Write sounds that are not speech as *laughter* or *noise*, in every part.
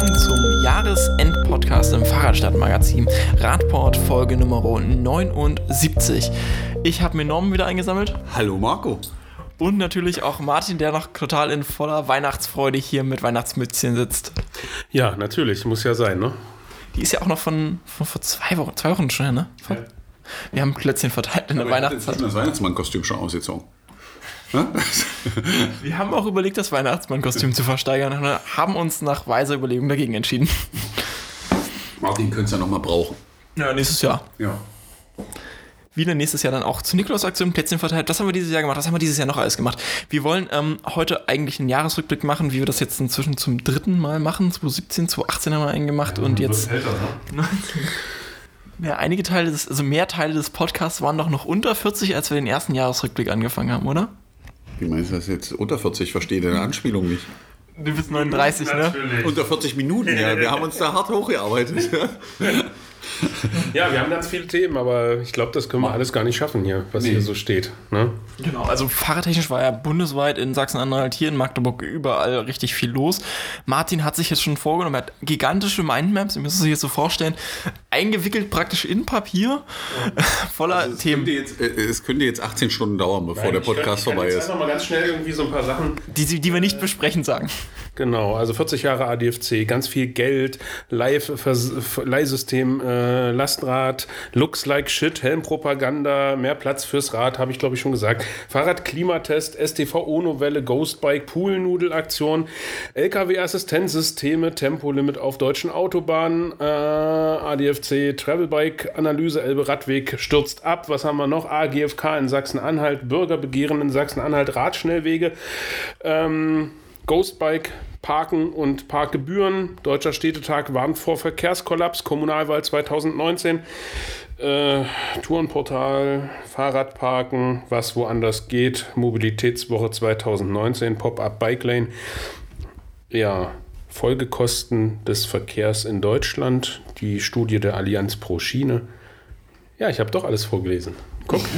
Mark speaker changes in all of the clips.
Speaker 1: willkommen zum Jahresend-Podcast im Fahrradstadtmagazin Radport Folge Nummer 79. Ich habe mir Norman wieder eingesammelt.
Speaker 2: Hallo Marco.
Speaker 1: Und natürlich auch Martin, der noch total in voller Weihnachtsfreude hier mit Weihnachtsmützchen sitzt.
Speaker 3: Ja, natürlich, muss ja sein, ne?
Speaker 1: Die ist ja auch noch von, von vor zwei Wochen, zwei Wochen schon her, ne? Von, ja. Wir haben Klötzchen verteilt in der Weihnachtszeit.
Speaker 2: Ich das Weihnachtsmannkostüm schon ausgezogen. *laughs*
Speaker 1: Wir haben auch überlegt, das Weihnachtsmannkostüm zu versteigern und haben uns nach weiser Überlegung dagegen entschieden.
Speaker 2: Martin könnte es ja nochmal brauchen.
Speaker 1: Ja, nächstes Jahr.
Speaker 2: Ja.
Speaker 1: Wieder nächstes Jahr dann auch zur Nikolaus-Aktion Plätzchen verteilt. Das haben wir dieses Jahr gemacht. Das haben wir dieses Jahr noch alles gemacht. Wir wollen ähm, heute eigentlich einen Jahresrückblick machen, wie wir das jetzt inzwischen zum dritten Mal machen. 2017, 2018 haben wir einen gemacht ja, und jetzt. Älter, ne? *laughs* Ja, einige Teile des, also mehr Teile des Podcasts waren doch noch unter 40, als wir den ersten Jahresrückblick angefangen haben, oder?
Speaker 2: Wie meinst du das jetzt? Unter 40? Ich verstehe deine Anspielung nicht.
Speaker 1: Du bist 39, ne?
Speaker 2: Unter 40 Minuten, ja. Wir haben uns da hart hochgearbeitet. *laughs* *laughs*
Speaker 3: ja, wir haben ganz viele Themen, aber ich glaube, das können wir alles gar nicht schaffen hier, was nee. hier so steht. Ne?
Speaker 1: Genau, also fahrradtechnisch war ja bundesweit in Sachsen-Anhalt, hier in Magdeburg überall richtig viel los. Martin hat sich jetzt schon vorgenommen, er hat gigantische Mindmaps, ihr müsst es sich jetzt so vorstellen, eingewickelt praktisch in Papier, ja. *laughs* voller also
Speaker 2: es
Speaker 1: Themen.
Speaker 2: Könnte jetzt, äh, es könnte jetzt 18 Stunden dauern, bevor Nein, der Podcast
Speaker 3: kann,
Speaker 2: vorbei ist. Ich
Speaker 3: kann mal ganz schnell irgendwie so ein paar Sachen.
Speaker 1: Die, die wir nicht besprechen, sagen.
Speaker 3: Genau, also 40 Jahre ADFC, ganz viel Geld, Leihsystem, äh, Lastrad, looks like shit, Helmpropaganda, mehr Platz fürs Rad, habe ich glaube ich schon gesagt. Fahrradklimatest, STVO-Novelle, Ghostbike, Poolnudelaktion, LKW-Assistenzsysteme, Tempolimit auf deutschen Autobahnen, äh, ADFC, Travelbike-Analyse, Elbe Radweg stürzt ab. Was haben wir noch? AGFK in Sachsen-Anhalt, Bürgerbegehren in Sachsen-Anhalt, Radschnellwege. Ähm, Ghostbike, Parken und Parkgebühren. Deutscher Städtetag warnt vor Verkehrskollaps. Kommunalwahl 2019. Äh, Tourenportal, Fahrradparken, was woanders geht. Mobilitätswoche 2019, Pop-up Bike Lane. Ja, Folgekosten des Verkehrs in Deutschland. Die Studie der Allianz pro Schiene. Ja, ich habe doch alles vorgelesen. Guck. *laughs*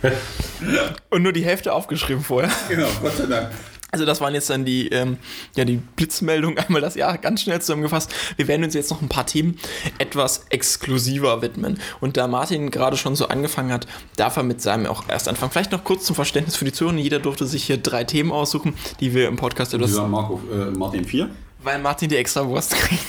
Speaker 3: *laughs*
Speaker 1: Und nur die Hälfte aufgeschrieben vorher.
Speaker 2: Genau, Gott sei Dank.
Speaker 1: Also das waren jetzt dann die, ähm, ja, die Blitzmeldungen, *laughs* einmal das Jahr ganz schnell zusammengefasst. Wir werden uns jetzt noch ein paar Themen etwas exklusiver widmen. Und da Martin gerade schon so angefangen hat, darf er mit seinem auch erst anfangen. Vielleicht noch kurz zum Verständnis für die Zuhörer. Jeder durfte sich hier drei Themen aussuchen, die wir im Podcast
Speaker 2: etwas... Ja, Marco, äh, Martin vier.
Speaker 1: Weil Martin die extra Wurst *laughs* kriegt.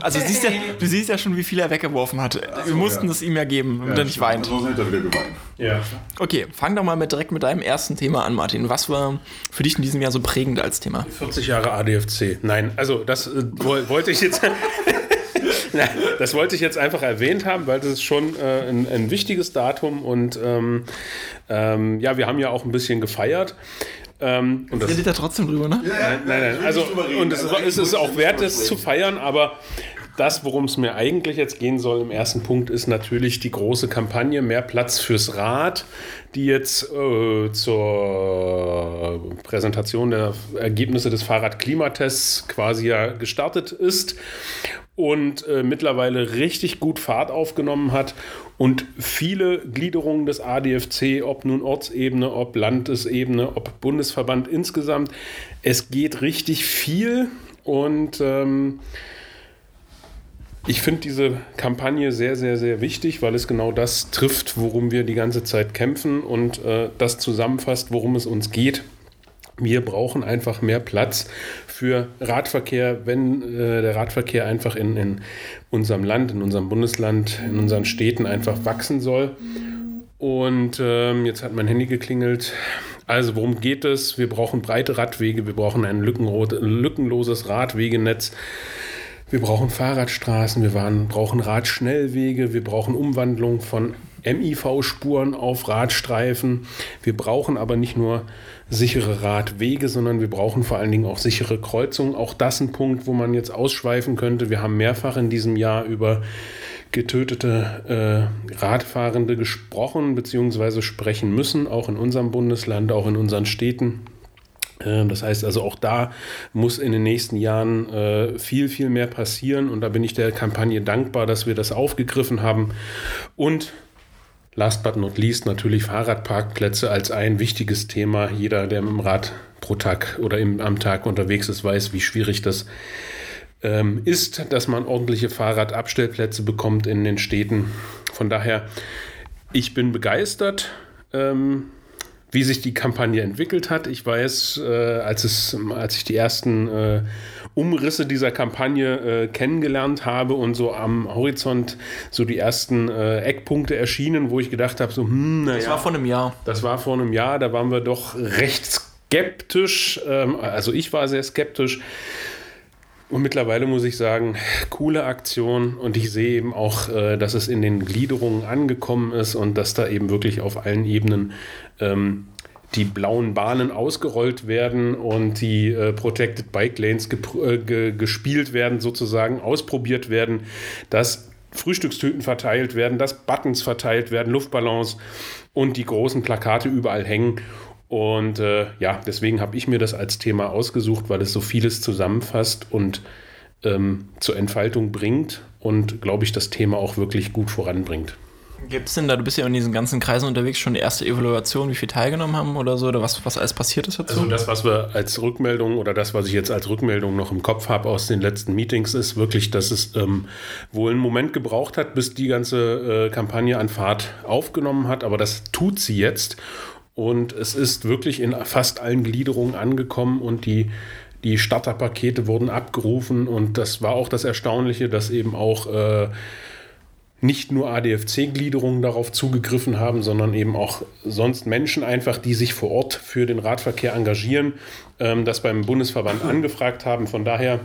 Speaker 1: Also du siehst, ja, du siehst ja schon, wie viel er weggeworfen hat. So, wir mussten ja. es ihm ja geben, damit ja, er nicht weint.
Speaker 2: Sonst hätte er wieder geweint.
Speaker 1: Ja. Okay, fang doch mal mit, direkt mit deinem ersten Thema an, Martin. Was war für dich in diesem Jahr so prägend als Thema?
Speaker 3: 40 Jahre ADFC. Nein, also das äh, wollte ich jetzt... *laughs* das wollte ich jetzt einfach erwähnt haben, weil das ist schon äh, ein, ein, wichtiges Datum und ähm, ähm, ja, wir haben ja auch ein bisschen gefeiert.
Speaker 1: Ähm, und das redet er trotzdem drüber, ne?
Speaker 3: nein, nein, nein. Also, und es, ist, es ist auch wert, es zu feiern, aber das, worum es mir eigentlich jetzt gehen soll im ersten Punkt, ist natürlich die große Kampagne Mehr Platz fürs Rad, die jetzt äh, zur Präsentation der Ergebnisse des Fahrradklimatests quasi ja gestartet ist und äh, mittlerweile richtig gut Fahrt aufgenommen hat und viele Gliederungen des ADFC, ob nun Ortsebene, ob Landesebene, ob Bundesverband insgesamt, es geht richtig viel und ähm, ich finde diese Kampagne sehr, sehr, sehr wichtig, weil es genau das trifft, worum wir die ganze Zeit kämpfen und äh, das zusammenfasst, worum es uns geht. Wir brauchen einfach mehr Platz für Radverkehr, wenn äh, der Radverkehr einfach in, in unserem Land, in unserem Bundesland, in unseren Städten einfach wachsen soll. Und ähm, jetzt hat mein Handy geklingelt. Also worum geht es? Wir brauchen breite Radwege, wir brauchen ein lückenloses Radwegenetz. Wir brauchen Fahrradstraßen, wir brauchen Radschnellwege, wir brauchen Umwandlung von MIV-Spuren auf Radstreifen. Wir brauchen aber nicht nur sichere Radwege, sondern wir brauchen vor allen Dingen auch sichere Kreuzungen. Auch das ein Punkt, wo man jetzt ausschweifen könnte. Wir haben mehrfach in diesem Jahr über getötete äh, Radfahrende gesprochen bzw. sprechen müssen, auch in unserem Bundesland, auch in unseren Städten. Äh, das heißt also, auch da muss in den nächsten Jahren äh, viel, viel mehr passieren. Und da bin ich der Kampagne dankbar, dass wir das aufgegriffen haben. Und last but not least natürlich Fahrradparkplätze als ein wichtiges Thema. Jeder, der mit dem Rad pro Tag oder im, am Tag unterwegs ist, weiß, wie schwierig das ähm, ist, dass man ordentliche Fahrradabstellplätze bekommt in den Städten. Von daher, ich bin begeistert. Ähm, wie sich die Kampagne entwickelt hat. Ich weiß, äh, als, es, als ich die ersten äh, Umrisse dieser Kampagne äh, kennengelernt habe und so am Horizont so die ersten äh, Eckpunkte erschienen, wo ich gedacht habe, so, hm, naja.
Speaker 1: Das war vor einem Jahr.
Speaker 3: Das war vor einem Jahr, da waren wir doch recht skeptisch. Ähm, also ich war sehr skeptisch. Und mittlerweile muss ich sagen, coole Aktion. Und ich sehe eben auch, äh, dass es in den Gliederungen angekommen ist und dass da eben wirklich auf allen Ebenen ähm, die blauen Bahnen ausgerollt werden und die äh, Protected Bike Lanes äh, ge gespielt werden, sozusagen ausprobiert werden, dass Frühstückstüten verteilt werden, dass Buttons verteilt werden, Luftballons und die großen Plakate überall hängen. Und äh, ja, deswegen habe ich mir das als Thema ausgesucht, weil es so vieles zusammenfasst und ähm, zur Entfaltung bringt und, glaube ich, das Thema auch wirklich gut voranbringt.
Speaker 1: Gibt es denn da, du bist ja in diesen ganzen Kreisen unterwegs, schon die erste Evaluation, wie viel teilgenommen haben oder so, oder was, was alles passiert ist
Speaker 3: dazu? Also das, was wir als Rückmeldung oder das, was ich jetzt als Rückmeldung noch im Kopf habe aus den letzten Meetings, ist wirklich, dass es ähm, wohl einen Moment gebraucht hat, bis die ganze äh, Kampagne an Fahrt aufgenommen hat, aber das tut sie jetzt. Und es ist wirklich in fast allen Gliederungen angekommen und die, die Starterpakete wurden abgerufen. Und das war auch das Erstaunliche, dass eben auch äh, nicht nur ADFC-Gliederungen darauf zugegriffen haben, sondern eben auch sonst Menschen einfach, die sich vor Ort für den Radverkehr engagieren, ähm, das beim Bundesverband angefragt haben. Von daher,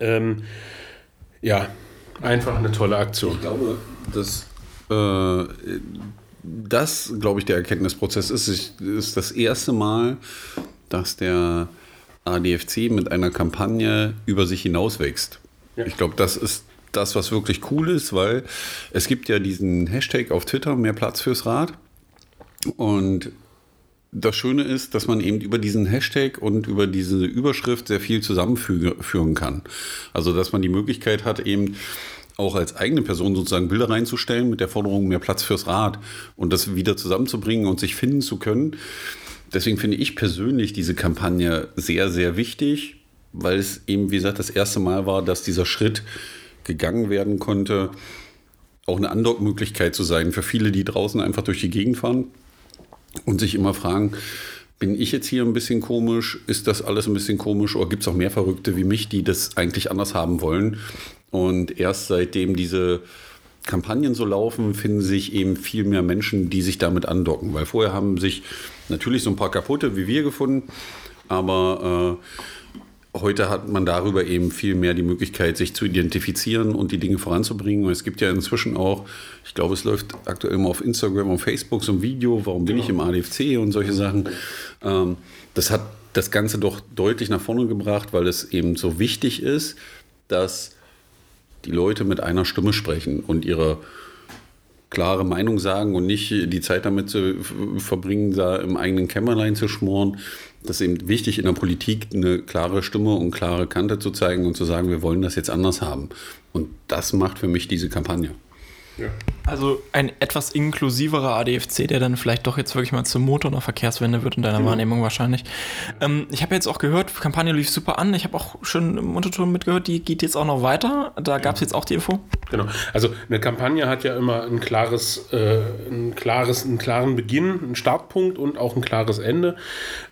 Speaker 3: ähm, ja, einfach eine tolle Aktion.
Speaker 2: Ich glaube, dass äh, das, glaube ich, der Erkenntnisprozess ist. ist das erste Mal, dass der ADFC mit einer Kampagne über sich hinaus wächst. Ja. Ich glaube, das ist das, was wirklich cool ist, weil es gibt ja diesen Hashtag auf Twitter, mehr Platz fürs Rad. Und das Schöne ist, dass man eben über diesen Hashtag und über diese Überschrift sehr viel zusammenführen kann. Also, dass man die Möglichkeit hat, eben auch als eigene Person sozusagen Bilder reinzustellen mit der Forderung mehr Platz fürs Rad und das wieder zusammenzubringen und sich finden zu können. Deswegen finde ich persönlich diese Kampagne sehr, sehr wichtig, weil es eben, wie gesagt, das erste Mal war, dass dieser Schritt gegangen werden konnte, auch eine Andockmöglichkeit zu sein für viele, die draußen einfach durch die Gegend fahren und sich immer fragen, bin ich jetzt hier ein bisschen komisch? Ist das alles ein bisschen komisch? Oder gibt es auch mehr Verrückte wie mich, die das eigentlich anders haben wollen? Und erst seitdem diese Kampagnen so laufen, finden sich eben viel mehr Menschen, die sich damit andocken. Weil vorher haben sich natürlich so ein paar kaputte wie wir gefunden, aber äh, heute hat man darüber eben viel mehr die Möglichkeit, sich zu identifizieren und die Dinge voranzubringen. Und es gibt ja inzwischen auch, ich glaube, es läuft aktuell immer auf Instagram und Facebook so ein Video, warum bin ich im ADFC und solche Sachen. Ähm, das hat das Ganze doch deutlich nach vorne gebracht, weil es eben so wichtig ist, dass die Leute mit einer Stimme sprechen und ihre klare Meinung sagen und nicht die Zeit damit zu verbringen, da im eigenen Kämmerlein zu schmoren. Das ist eben wichtig in der Politik, eine klare Stimme und klare Kante zu zeigen und zu sagen, wir wollen das jetzt anders haben. Und das macht für mich diese Kampagne.
Speaker 1: Ja. Also ein etwas inklusiverer ADFC, der dann vielleicht doch jetzt wirklich mal zum Motor einer Verkehrswende wird in deiner genau. Wahrnehmung wahrscheinlich. Ähm, ich habe jetzt auch gehört, die Kampagne lief super an. Ich habe auch schon im Unterton mitgehört, die geht jetzt auch noch weiter. Da gab es jetzt auch die Info.
Speaker 3: Genau. Also eine Kampagne hat ja immer ein klares, äh, ein klares, einen klaren Beginn, einen Startpunkt und auch ein klares Ende.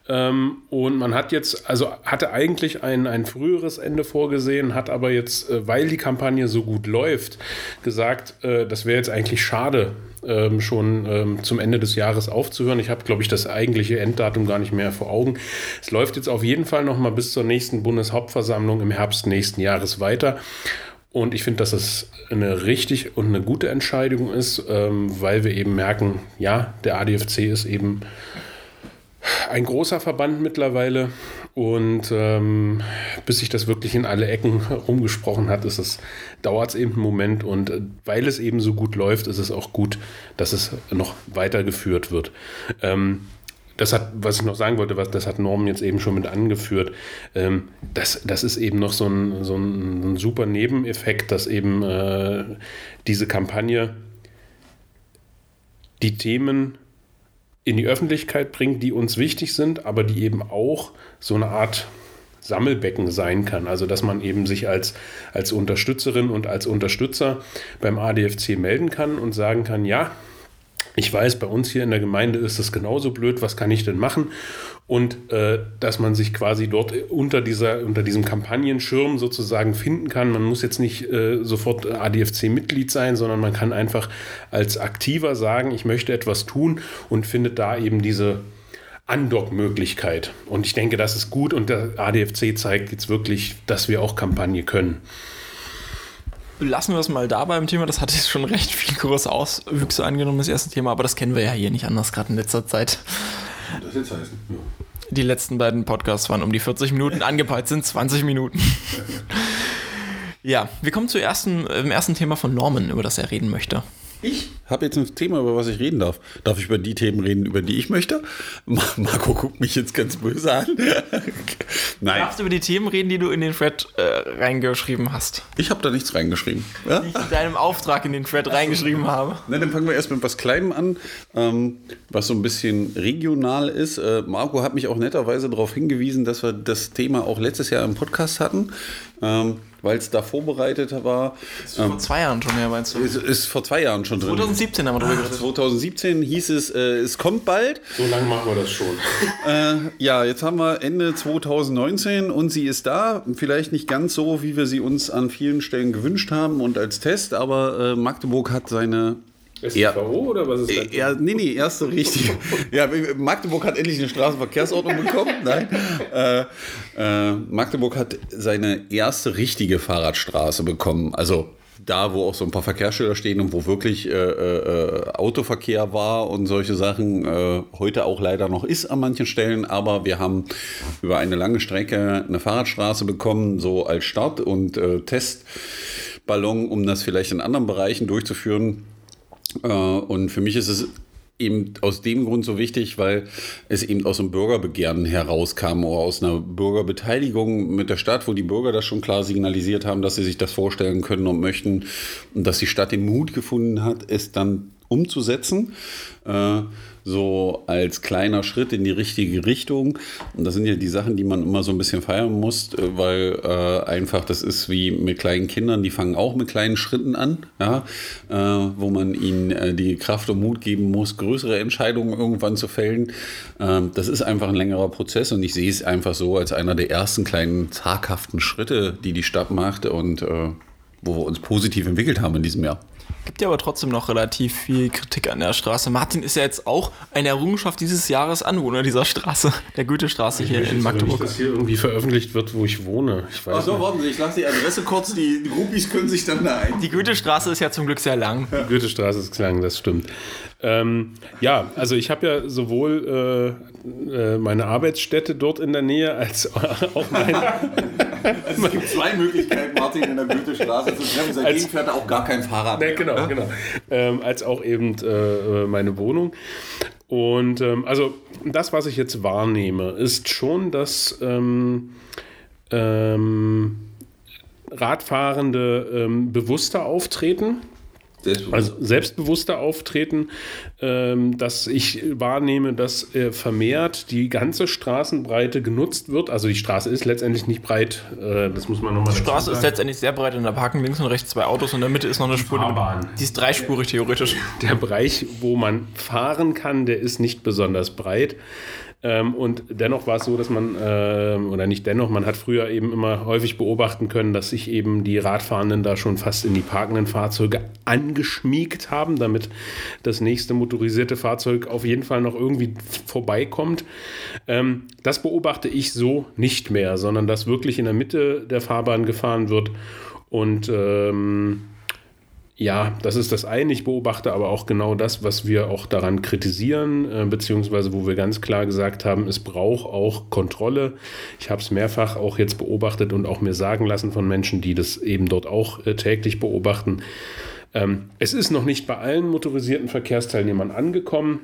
Speaker 3: Ähm, und man hat jetzt, also hatte eigentlich ein, ein früheres Ende vorgesehen, hat aber jetzt, äh, weil die Kampagne so gut läuft, gesagt, äh, das wäre jetzt eigentlich schade, ähm, schon ähm, zum Ende des Jahres aufzuhören. Ich habe, glaube ich, das eigentliche Enddatum gar nicht mehr vor Augen. Es läuft jetzt auf jeden Fall noch mal bis zur nächsten Bundeshauptversammlung im Herbst nächsten Jahres weiter. Und ich finde, dass es eine richtig und eine gute Entscheidung ist, ähm, weil wir eben merken, ja, der ADFC ist eben ein großer Verband mittlerweile. Und ähm, bis sich das wirklich in alle Ecken rumgesprochen hat, ist es, dauert es eben einen Moment. Und äh, weil es eben so gut läuft, ist es auch gut, dass es noch weitergeführt wird. Ähm, das hat, was ich noch sagen wollte, was, das hat Norman jetzt eben schon mit angeführt. Ähm, das, das ist eben noch so ein, so ein, ein super Nebeneffekt, dass eben äh, diese Kampagne die Themen in die Öffentlichkeit bringt, die uns wichtig sind, aber die eben auch so eine Art Sammelbecken sein kann. Also dass man eben sich als, als Unterstützerin und als Unterstützer beim ADFC melden kann und sagen kann, ja, ich weiß, bei uns hier in der Gemeinde ist es genauso blöd, was kann ich denn machen? Und äh, dass man sich quasi dort unter, dieser, unter diesem Kampagnenschirm sozusagen finden kann. Man muss jetzt nicht äh, sofort ADFC-Mitglied sein, sondern man kann einfach als Aktiver sagen, ich möchte etwas tun und findet da eben diese Andock-Möglichkeit. Und ich denke, das ist gut und der ADFC zeigt jetzt wirklich, dass wir auch Kampagne können
Speaker 1: lassen wir es mal da beim Thema. Das hat jetzt schon recht viel große Auswüchse angenommen, das erste Thema, aber das kennen wir ja hier nicht anders, gerade in letzter Zeit. Das jetzt heißen. Ja. Die letzten beiden Podcasts waren um die 40 Minuten, *laughs* angepeilt sind 20 Minuten. ja, wir kommen zum ersten, ersten Thema von Norman, über das er reden möchte.
Speaker 2: Ich habe jetzt ein Thema, über was ich reden darf. Darf ich über die Themen reden, über die ich möchte? Marco guckt mich jetzt ganz böse an. *laughs*
Speaker 1: Nein. Du darfst über die Themen reden, die du in den Thread äh, reingeschrieben hast.
Speaker 2: Ich habe da nichts reingeschrieben.
Speaker 1: Ja? Die ich in deinem Auftrag in den Thread reingeschrieben habe.
Speaker 2: Na, dann fangen wir erst mit was Kleinem an, ähm, was so ein bisschen regional ist. Äh, Marco hat mich auch netterweise darauf hingewiesen, dass wir das Thema auch letztes Jahr im Podcast hatten. Ähm, weil es da vorbereitet war.
Speaker 1: Ist vor ähm, zwei Jahren schon her, meinst du?
Speaker 2: Ist, ist vor zwei Jahren schon
Speaker 1: 2017 drin. 2017 haben wir
Speaker 2: drüber geredet. 2017 hieß es, äh, es kommt bald.
Speaker 3: So lange machen wir das schon. *laughs*
Speaker 2: äh, ja, jetzt haben wir Ende 2019 und sie ist da. Vielleicht nicht ganz so, wie wir sie uns an vielen Stellen gewünscht haben und als Test, aber äh, Magdeburg hat seine
Speaker 3: STVO ja. oder was ist das?
Speaker 2: Ja, nee, nee, erste richtig. *laughs* ja, Magdeburg hat endlich eine Straßenverkehrsordnung bekommen. Nein. Äh, äh, Magdeburg hat seine erste richtige Fahrradstraße bekommen. Also da, wo auch so ein paar Verkehrsschilder stehen und wo wirklich äh, äh, Autoverkehr war und solche Sachen äh, heute auch leider noch ist an manchen Stellen. Aber wir haben über eine lange Strecke eine Fahrradstraße bekommen, so als Start und äh, Testballon, um das vielleicht in anderen Bereichen durchzuführen. Äh, und für mich ist es eben aus dem Grund so wichtig, weil es eben aus einem Bürgerbegehren herauskam oder aus einer Bürgerbeteiligung mit der Stadt, wo die Bürger das schon klar signalisiert haben, dass sie sich das vorstellen können und möchten und dass die Stadt den Mut gefunden hat, es dann umzusetzen. Äh, so als kleiner Schritt in die richtige Richtung. Und das sind ja die Sachen, die man immer so ein bisschen feiern muss, äh, weil äh, einfach das ist wie mit kleinen Kindern, die fangen auch mit kleinen Schritten an, ja, äh, wo man ihnen äh, die Kraft und Mut geben muss, größere Entscheidungen irgendwann zu fällen. Ähm, das ist einfach ein längerer Prozess und ich sehe es einfach so als einer der ersten kleinen zaghaften Schritte, die die Stadt macht und äh, wo wir uns positiv entwickelt haben in diesem Jahr.
Speaker 1: Gibt ja aber trotzdem noch relativ viel Kritik an der Straße. Martin ist ja jetzt auch eine Errungenschaft dieses Jahres Anwohner dieser Straße, der Goethestraße hier in Magdeburg.
Speaker 3: Nicht, dass hier irgendwie veröffentlicht wird, wo ich wohne.
Speaker 2: Ich weiß Ach so, warten Sie, ich lasse die Adresse kurz, die, die Groupies können sich dann da ein.
Speaker 1: Die Goethestraße ist ja zum Glück sehr lang.
Speaker 3: Die Goethestraße ist lang, das stimmt. Ähm, ja, also ich habe ja sowohl äh, äh, meine Arbeitsstätte dort in der Nähe als *laughs* auch meine.
Speaker 2: also es gibt zwei Möglichkeiten, Martin in der Goethestraße zu treffen. Seitdem als, fährt er auch gar kein Fahrrad
Speaker 3: mehr. Genau, ne? genau. Ähm, als auch eben äh, meine Wohnung. Und ähm, also das, was ich jetzt wahrnehme, ist schon, dass ähm, ähm, Radfahrende ähm, bewusster auftreten Selbstbewusst. Also selbstbewusster auftreten, ähm, dass ich wahrnehme, dass äh, vermehrt die ganze Straßenbreite genutzt wird. Also die Straße ist letztendlich nicht breit, äh, das muss man nochmal
Speaker 1: Die Straße ist letztendlich sehr breit und da parken links und rechts zwei Autos und in der Mitte ist noch eine Spur.
Speaker 3: Fahrbahn.
Speaker 1: Die ist dreispurig theoretisch.
Speaker 3: Der Bereich, wo man fahren kann, der ist nicht besonders breit. Ähm, und dennoch war es so, dass man, äh, oder nicht dennoch, man hat früher eben immer häufig beobachten können, dass sich eben die Radfahrenden da schon fast in die parkenden Fahrzeuge angeschmiegt haben, damit das nächste motorisierte Fahrzeug auf jeden Fall noch irgendwie vorbeikommt. Ähm, das beobachte ich so nicht mehr, sondern dass wirklich in der Mitte der Fahrbahn gefahren wird und ähm, ja, das ist das eine. Ich beobachte aber auch genau das, was wir auch daran kritisieren, äh, beziehungsweise wo wir ganz klar gesagt haben, es braucht auch Kontrolle. Ich habe es mehrfach auch jetzt beobachtet und auch mir sagen lassen von Menschen, die das eben dort auch äh, täglich beobachten. Ähm, es ist noch nicht bei allen motorisierten Verkehrsteilnehmern angekommen.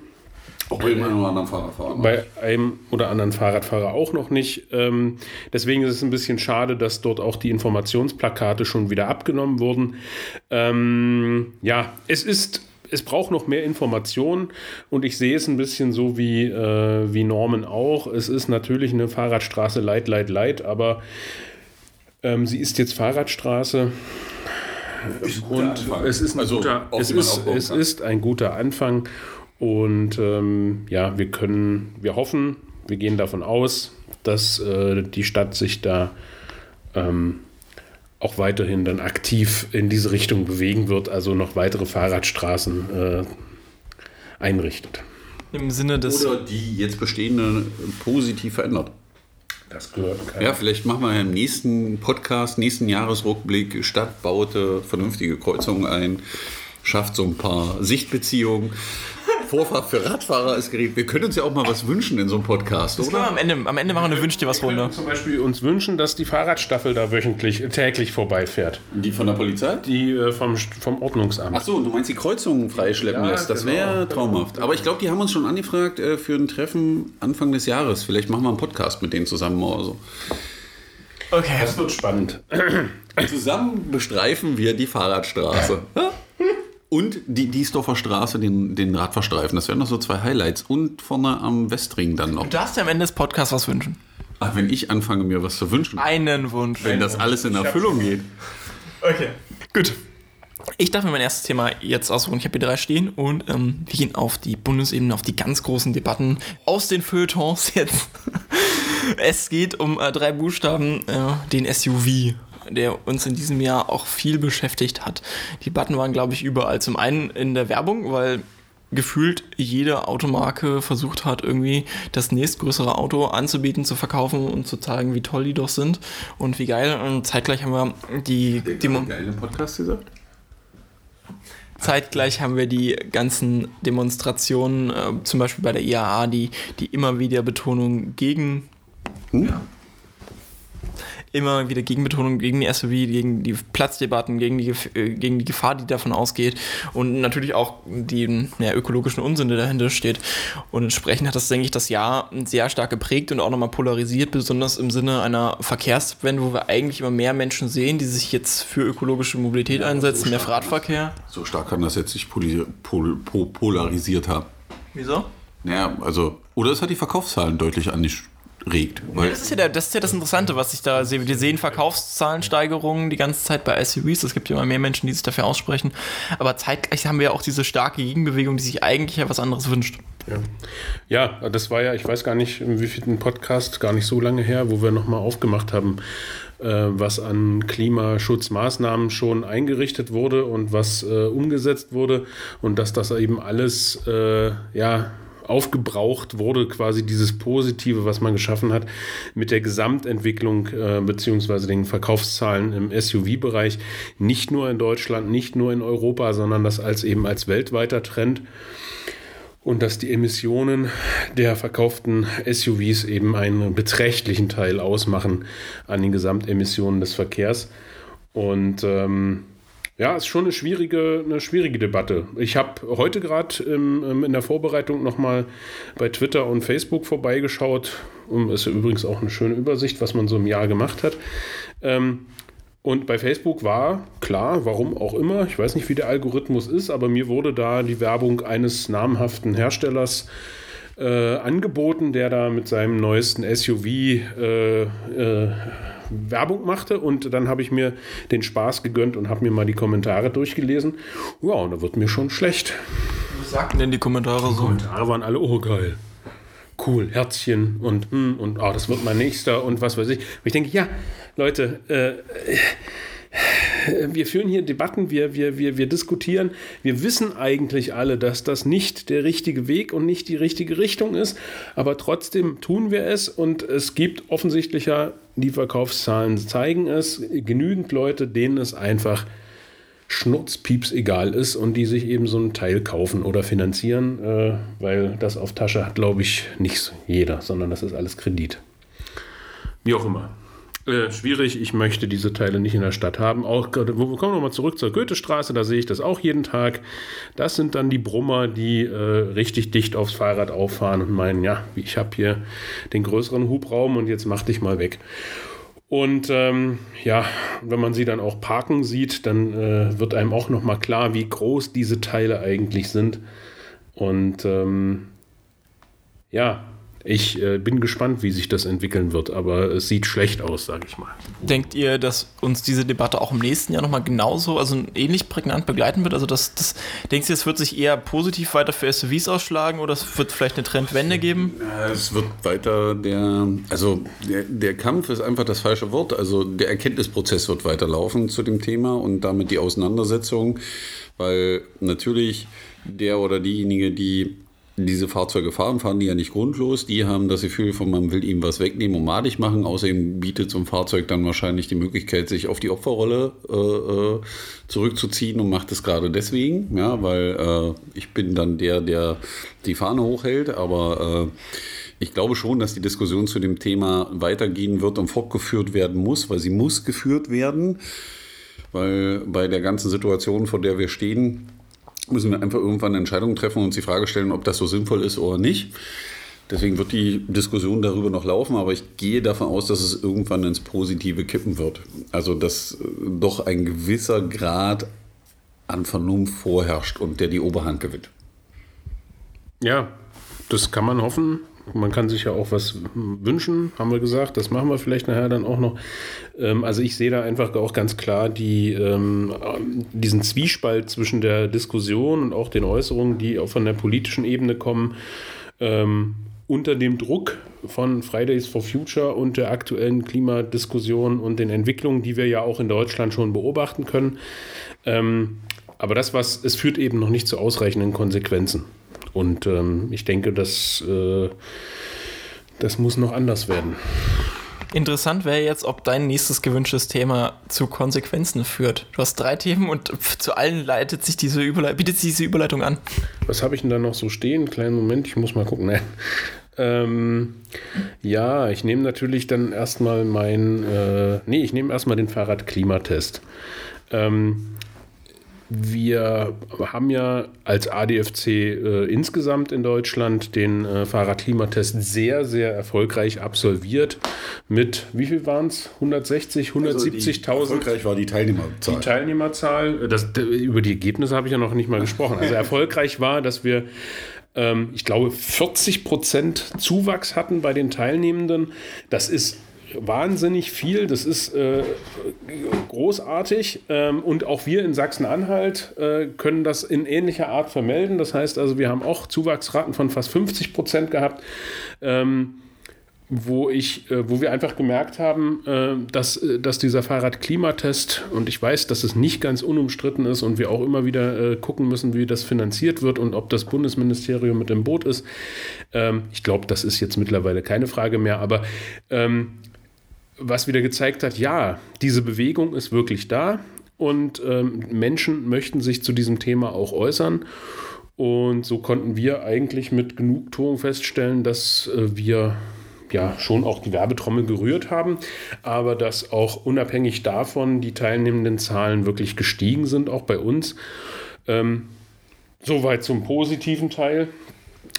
Speaker 2: Auch bei dem einen oder anderen Fahrradfahrer.
Speaker 3: Bei einem oder anderen Fahrradfahrer auch noch nicht. Ähm, deswegen ist es ein bisschen schade, dass dort auch die Informationsplakate schon wieder abgenommen wurden. Ähm, ja, es ist es braucht noch mehr Informationen und ich sehe es ein bisschen so wie, äh, wie Norman auch. Es ist natürlich eine Fahrradstraße light, light, light, aber ähm, sie ist jetzt Fahrradstraße. Und es ist, ein
Speaker 2: Also,
Speaker 3: guter, es, ist, es ist ein guter Anfang. Und ähm, ja, wir können, wir hoffen, wir gehen davon aus, dass äh, die Stadt sich da ähm, auch weiterhin dann aktiv in diese Richtung bewegen wird, also noch weitere Fahrradstraßen äh, einrichtet.
Speaker 1: Im Sinne des.
Speaker 2: Oder die jetzt bestehende positiv verändert.
Speaker 3: Das gehört
Speaker 2: Ja, vielleicht machen wir im nächsten Podcast, nächsten Jahresrückblick, Stadt baute vernünftige Kreuzungen ein, schafft so ein paar Sichtbeziehungen. Vorfahrt für Radfahrer ist geregelt. Wir können uns ja auch mal was wünschen in so einem Podcast,
Speaker 1: Das wir
Speaker 2: oder?
Speaker 1: am Ende, am Ende machen wir eine Wünsch dir was
Speaker 3: Wir
Speaker 1: Runde.
Speaker 3: können zum Beispiel uns wünschen, dass die Fahrradstaffel da wöchentlich, täglich vorbeifährt.
Speaker 2: Die von der Polizei?
Speaker 3: Die äh, vom, vom Ordnungsamt.
Speaker 2: Ach so, du meinst die Kreuzungen freischleppen
Speaker 3: Ja,
Speaker 2: lässt. Das
Speaker 3: genau,
Speaker 2: wäre traumhaft. Aber ich glaube, die haben uns schon angefragt äh, für ein Treffen Anfang des Jahres. Vielleicht machen wir einen Podcast mit denen zusammen oder so.
Speaker 1: Okay.
Speaker 3: Das wird spannend.
Speaker 2: Zusammen bestreifen wir die Fahrradstraße. *laughs* Und die Diesdorfer Straße, den, den Radfahrstreifen. Das wären noch so zwei Highlights. Und vorne am Westring dann noch.
Speaker 1: Du darfst dir am Ende des Podcasts was wünschen.
Speaker 2: Ach, wenn ich anfange, mir was zu wünschen,
Speaker 1: Einen Wunsch.
Speaker 2: wenn das alles in Erfüllung geht.
Speaker 1: Okay. Gut. Ich darf mir mein erstes Thema jetzt aussuchen. Ich habe hier drei stehen und ähm, wir gehen auf die Bundesebene, auf die ganz großen Debatten aus den Feuilletons jetzt. *laughs* es geht um äh, drei Buchstaben, äh, den SUV, der uns in diesem Jahr auch viel beschäftigt hat. Die Debatten waren, glaube ich, überall. Zum einen in der Werbung, weil gefühlt jede Automarke versucht hat, irgendwie das nächstgrößere Auto anzubieten, zu verkaufen und zu zeigen, wie toll die doch sind und wie geil. Und zeitgleich haben wir die, die
Speaker 2: Geile Podcast gesagt?
Speaker 1: Zeitgleich haben wir die ganzen Demonstrationen, äh, zum Beispiel bei der IAA, die, die immer wieder Betonung gegen
Speaker 2: Hm?
Speaker 1: Immer wieder Gegenbetonung gegen die SUV, gegen die Platzdebatten, gegen die, äh, gegen die Gefahr, die davon ausgeht und natürlich auch die ja, ökologischen Unsinn, der dahinter steht. Und entsprechend hat das, denke ich, das Jahr sehr stark geprägt und auch nochmal polarisiert, besonders im Sinne einer Verkehrswende, wo wir eigentlich immer mehr Menschen sehen, die sich jetzt für ökologische Mobilität einsetzen, mehr Radverkehr.
Speaker 2: So stark kann das jetzt nicht pol po polarisiert haben.
Speaker 1: Wieso?
Speaker 2: Naja, also, oder es hat die Verkaufszahlen deutlich angeregt. Weil
Speaker 1: Das ist, ja der, das ist ja das Interessante, was ich da sehe. Wir sehen Verkaufszahlensteigerungen die ganze Zeit bei SUVs. Es gibt ja immer mehr Menschen, die sich dafür aussprechen. Aber zeitgleich haben wir ja auch diese starke Gegenbewegung, die sich eigentlich ja was anderes wünscht.
Speaker 3: Ja. ja, das war ja, ich weiß gar nicht, wie vielen Podcast, gar nicht so lange her, wo wir nochmal aufgemacht haben, äh, was an Klimaschutzmaßnahmen schon eingerichtet wurde und was äh, umgesetzt wurde und dass das eben alles, äh, ja, aufgebraucht wurde, quasi dieses Positive, was man geschaffen hat, mit der Gesamtentwicklung äh, beziehungsweise den Verkaufszahlen im SUV-Bereich, nicht nur in Deutschland, nicht nur in Europa, sondern das als eben als weltweiter Trend und dass die Emissionen der verkauften SUVs eben einen beträchtlichen Teil ausmachen an den Gesamtemissionen des Verkehrs. Und ähm, ja, ist schon eine schwierige, eine schwierige Debatte. Ich habe heute gerade ähm, in der Vorbereitung nochmal bei Twitter und Facebook vorbeigeschaut. Ist ja übrigens auch eine schöne Übersicht, was man so im Jahr gemacht hat. Ähm, und bei Facebook war klar, warum auch immer, ich weiß nicht, wie der Algorithmus ist, aber mir wurde da die Werbung eines namhaften Herstellers äh, angeboten, der da mit seinem neuesten SUV äh, äh, Werbung machte. Und dann habe ich mir den Spaß gegönnt und habe mir mal die Kommentare durchgelesen. Ja, und da wird mir schon schlecht.
Speaker 1: Was sagten denn die Kommentare so?
Speaker 3: Kommentare waren alle, oh geil. Cool, Herzchen und, hm, und oh, das wird mein nächster und was weiß ich. Und ich denke, ja, Leute, äh, wir führen hier Debatten, wir, wir, wir, wir diskutieren. Wir wissen eigentlich alle, dass das nicht der richtige Weg und nicht die richtige Richtung ist. Aber trotzdem tun wir es und es gibt offensichtlich ja, die Verkaufszahlen zeigen es, genügend Leute, denen es einfach schnurzpieps egal ist und die sich eben so einen Teil kaufen oder finanzieren, äh, weil das auf Tasche hat, glaube ich, nicht jeder, sondern das ist alles Kredit. Wie auch immer. Äh, schwierig, ich möchte diese Teile nicht in der Stadt haben. Auch, wir kommen nochmal zurück zur Goethestraße, da sehe ich das auch jeden Tag. Das sind dann die Brummer, die äh, richtig dicht aufs Fahrrad auffahren und meinen, ja, ich habe hier den größeren Hubraum und jetzt mach dich mal weg. Und ähm, ja, wenn man sie dann auch parken sieht, dann äh, wird einem auch nochmal klar, wie groß diese Teile eigentlich sind. Und ähm, ja, ich äh, bin gespannt, wie sich das entwickeln wird, aber es sieht schlecht aus, sage ich mal.
Speaker 1: Denkt ihr, dass uns diese Debatte auch im nächsten Jahr nochmal genauso, also ähnlich prägnant begleiten wird? Also das, das, denkst du, es wird sich eher positiv weiter für SUVs ausschlagen oder es wird vielleicht eine Trendwende geben?
Speaker 2: Es wird weiter der, also der, der Kampf ist einfach das falsche Wort. Also der Erkenntnisprozess wird weiterlaufen zu dem Thema und damit die Auseinandersetzung, weil natürlich der oder diejenige, die diese Fahrzeuge fahren, fahren die ja nicht grundlos. Die haben das Gefühl von, man will ihm was wegnehmen und madig machen. Außerdem bietet so ein Fahrzeug dann wahrscheinlich die Möglichkeit, sich auf die Opferrolle äh, äh zurückzuziehen und macht es gerade deswegen, ja, weil äh, ich bin dann der, der die Fahne hochhält. Aber äh, ich glaube schon, dass die Diskussion zu dem Thema weitergehen wird und fortgeführt werden muss, weil sie muss geführt werden. Weil bei der ganzen Situation, vor der wir stehen, müssen wir einfach irgendwann Entscheidungen treffen und uns die Frage stellen, ob das so sinnvoll ist oder nicht. Deswegen wird die Diskussion darüber noch laufen, aber ich gehe davon aus, dass es irgendwann ins Positive kippen wird. Also, dass äh, doch ein gewisser Grad an Vernunft vorherrscht und der die Oberhand gewinnt.
Speaker 3: Ja, das kann man hoffen. Man kann sich ja auch was wünschen, haben wir gesagt. Das machen wir vielleicht nachher dann auch noch. Ähm, also ich sehe da einfach auch ganz klar die, ähm, diesen Zwiespalt zwischen der Diskussion und auch den Äußerungen, die auch von der politischen Ebene kommen. Ähm, unter dem Druck von Fridays for Future und der aktuellen Klimadiskussion und den Entwicklungen, die wir ja auch in Deutschland schon beobachten können. Ähm, aber das, was es führt eben noch nicht zu ausreichenden Konsequenzen. Und ähm, ich denke, dass äh, das muss noch anders werden.
Speaker 1: Interessant wäre jetzt, ob dein nächstes gewünschtes Thema zu Konsequenzen führt. Du hast drei Themen und zu allen leitet sich diese Überle bietet sich diese Überleitung an.
Speaker 3: Was habe ich denn da noch so stehen? Kleinen Moment, ich muss mal gucken. Nein. Ähm, ja, ich nehme natürlich dann erstmal mein, äh, nee, ich nehme erstmal den Fahrradklimatest. Ähm, wir haben ja als ADFC äh, insgesamt in Deutschland den äh, Fahrradklimatest sehr, sehr erfolgreich absolviert. Mit, wie viel waren es? 160, 170.000? Also
Speaker 2: erfolgreich war die Teilnehmerzahl.
Speaker 3: Die Teilnehmerzahl. Das, über die Ergebnisse habe ich ja noch nicht mal gesprochen. Also *laughs* erfolgreich war, dass wir ähm, ich glaube, 40 Prozent Zuwachs hatten bei den Teilnehmenden. Das ist wahnsinnig viel. Das ist äh, großartig. Ähm, und auch wir in Sachsen-Anhalt äh, können das in ähnlicher Art vermelden. Das heißt also, wir haben auch Zuwachsraten von fast 50 Prozent gehabt. Ähm, wo ich, äh, wo wir einfach gemerkt haben, äh, dass, äh, dass dieser Fahrradklimatest, und ich weiß, dass es nicht ganz unumstritten ist und wir auch immer wieder gucken müssen, wie das finanziert wird und ob das Bundesministerium mit im Boot ist. Ähm, ich glaube, das ist jetzt mittlerweile keine Frage mehr, aber ähm, was wieder gezeigt hat, ja, diese Bewegung ist wirklich da und ähm, Menschen möchten sich zu diesem Thema auch äußern. Und so konnten wir eigentlich mit Genugtuung feststellen, dass äh, wir ja schon auch die Werbetrommel gerührt haben, aber dass auch unabhängig davon die teilnehmenden Zahlen wirklich gestiegen sind, auch bei uns. Ähm, soweit zum positiven Teil.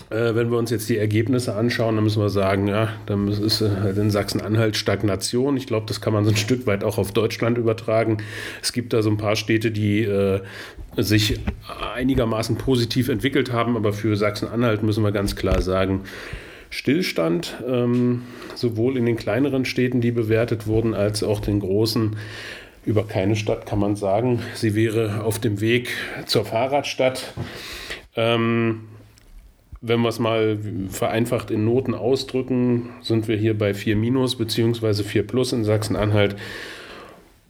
Speaker 3: Äh, wenn wir uns jetzt die Ergebnisse anschauen, dann müssen wir sagen, ja, dann ist halt in Sachsen-Anhalt Stagnation. Ich glaube, das kann man so ein Stück weit auch auf Deutschland übertragen. Es gibt da so ein paar Städte, die äh, sich einigermaßen positiv entwickelt haben, aber für Sachsen-Anhalt müssen wir ganz klar sagen, Stillstand, ähm, sowohl in den kleineren Städten, die bewertet wurden, als auch den großen. Über keine Stadt kann man sagen, sie wäre auf dem Weg zur Fahrradstadt. Ähm, wenn wir es mal vereinfacht in Noten ausdrücken, sind wir hier bei 4 minus bzw. 4 plus in Sachsen-Anhalt.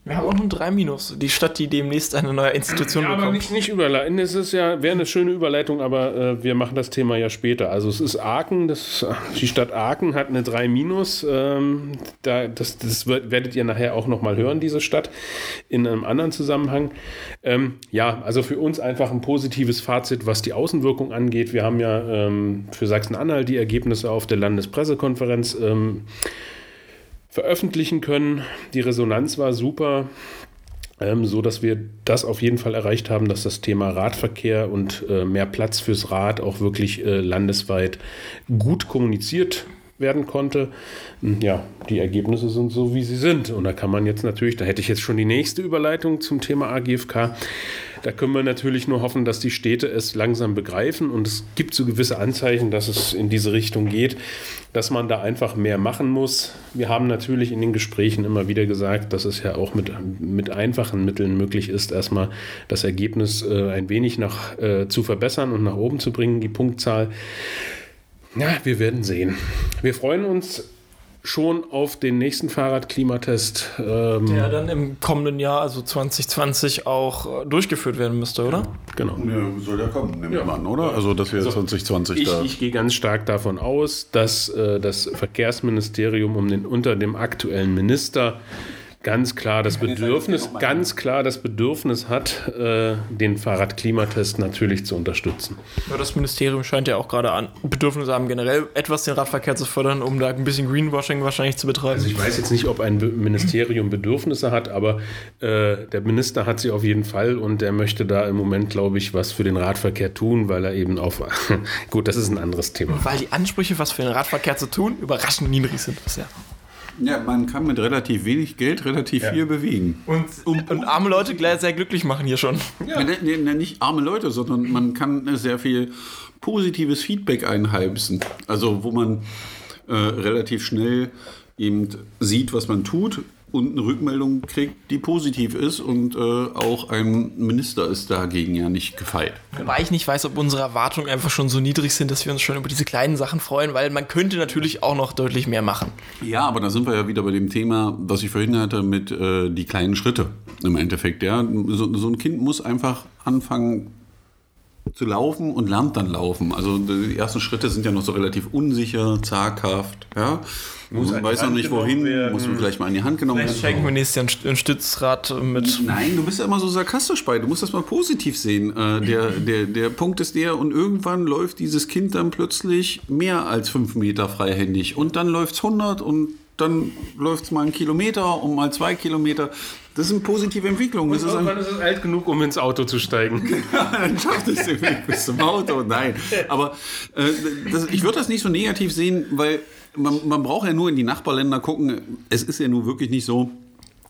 Speaker 1: Wir haben auch nur drei Minus. Die Stadt, die demnächst eine neue Institution ja, bekommt.
Speaker 3: aber nicht, nicht überleiten. Es ist ja, wäre eine schöne Überleitung, aber äh, wir machen das Thema ja später. Also es ist Aachen, das, die Stadt Aachen hat eine 3 Minus. Ähm, da, das, das werdet ihr nachher auch nochmal hören, diese Stadt, in einem anderen Zusammenhang. Ähm, ja, also für uns einfach ein positives Fazit, was die Außenwirkung angeht. Wir haben ja ähm, für Sachsen-Anhalt die Ergebnisse auf der Landespressekonferenz ähm, veröffentlichen können. Die Resonanz war super, ähm, so dass wir das auf jeden Fall erreicht haben, dass das Thema Radverkehr und äh, mehr Platz fürs Rad auch wirklich äh, landesweit gut kommuniziert werden konnte. Hm, ja, die Ergebnisse sind so, wie sie sind. Und da kann man jetzt natürlich, da hätte ich jetzt schon die nächste Überleitung zum Thema AGFK. Da können wir natürlich nur hoffen, dass die Städte es langsam begreifen. Und es gibt so gewisse Anzeichen, dass es in diese Richtung geht, dass man da einfach mehr machen muss. Wir haben natürlich in den Gesprächen immer wieder gesagt, dass es ja auch mit, mit einfachen Mitteln möglich ist, erstmal das Ergebnis äh, ein wenig nach, äh, zu verbessern und nach oben zu bringen, die Punktzahl. Ja, wir werden sehen. Wir freuen uns schon auf den nächsten Fahrradklimatest.
Speaker 1: Ähm, Der dann im kommenden Jahr, also 2020, auch äh, durchgeführt werden müsste, oder?
Speaker 2: Genau. Ja, soll ja kommen, nehmen wir ja. an, oder? Also, dass wir also, 2020
Speaker 3: ich, da. Ich gehe ganz stark davon aus, dass äh, das Verkehrsministerium um den, unter dem aktuellen Minister ganz klar das Bedürfnis, ganz klar das Bedürfnis hat, äh, den Fahrradklimatest natürlich zu unterstützen.
Speaker 1: Ja, das Ministerium scheint ja auch gerade an Bedürfnis haben, generell etwas den Radverkehr zu fördern, um da ein bisschen Greenwashing wahrscheinlich zu betreiben.
Speaker 3: Also ich weiß jetzt nicht, ob ein Ministerium Bedürfnisse hat, aber äh, der Minister hat sie auf jeden Fall und der möchte da im Moment, glaube ich, was für den Radverkehr tun, weil er eben auf *laughs* gut, das ist ein anderes Thema.
Speaker 1: Weil die Ansprüche, was für den Radverkehr zu tun, überraschend niedrig sind bisher.
Speaker 2: Ja, man kann mit relativ wenig Geld relativ ja. viel bewegen.
Speaker 1: Und, und, und, arme Leute sehr glücklich machen hier schon.
Speaker 2: Ja. Nee, nee, nicht arme Leute, sondern man kann sehr viel positives Feedback einheimsen. Also wo man äh, relativ schnell eben sieht, was man tut und eine Rückmeldung kriegt, die positiv ist und äh, auch ein Minister ist dagegen ja nicht gefeit.
Speaker 1: Wobei ich nicht weiß, ob unsere Erwartungen einfach schon so niedrig sind, dass wir uns schon über diese kleinen Sachen freuen, weil man könnte natürlich auch noch deutlich mehr machen.
Speaker 2: Ja, aber da sind wir ja wieder bei dem Thema, was ich vorhin hatte, mit äh, die kleinen Schritte im Endeffekt. Ja, so, so ein Kind muss einfach anfangen, zu laufen und lernt dann laufen. Also die ersten Schritte sind ja noch so relativ unsicher, zaghaft. Ja? Muss man weiß noch nicht wohin, werden. muss man vielleicht mal in die Hand genommen
Speaker 1: werden. Vielleicht schenken wir nächstes Jahr ein Stützrad mit.
Speaker 2: Nein, du bist ja immer so sarkastisch bei. Du musst das mal positiv sehen. Äh, der, *laughs* der, der Punkt ist der, und irgendwann läuft dieses Kind dann plötzlich mehr als fünf Meter freihändig. Und dann läuft es 100 und dann läuft es mal einen Kilometer und mal zwei Kilometer. Das sind positive Entwicklungen.
Speaker 3: Und irgendwann ist es alt genug, um ins Auto zu steigen.
Speaker 2: dann schafft es den Weg bis zum Auto. Nein. Aber äh, das, ich würde das nicht so negativ sehen, weil man, man braucht ja nur in die Nachbarländer gucken. Es ist ja nun wirklich nicht so,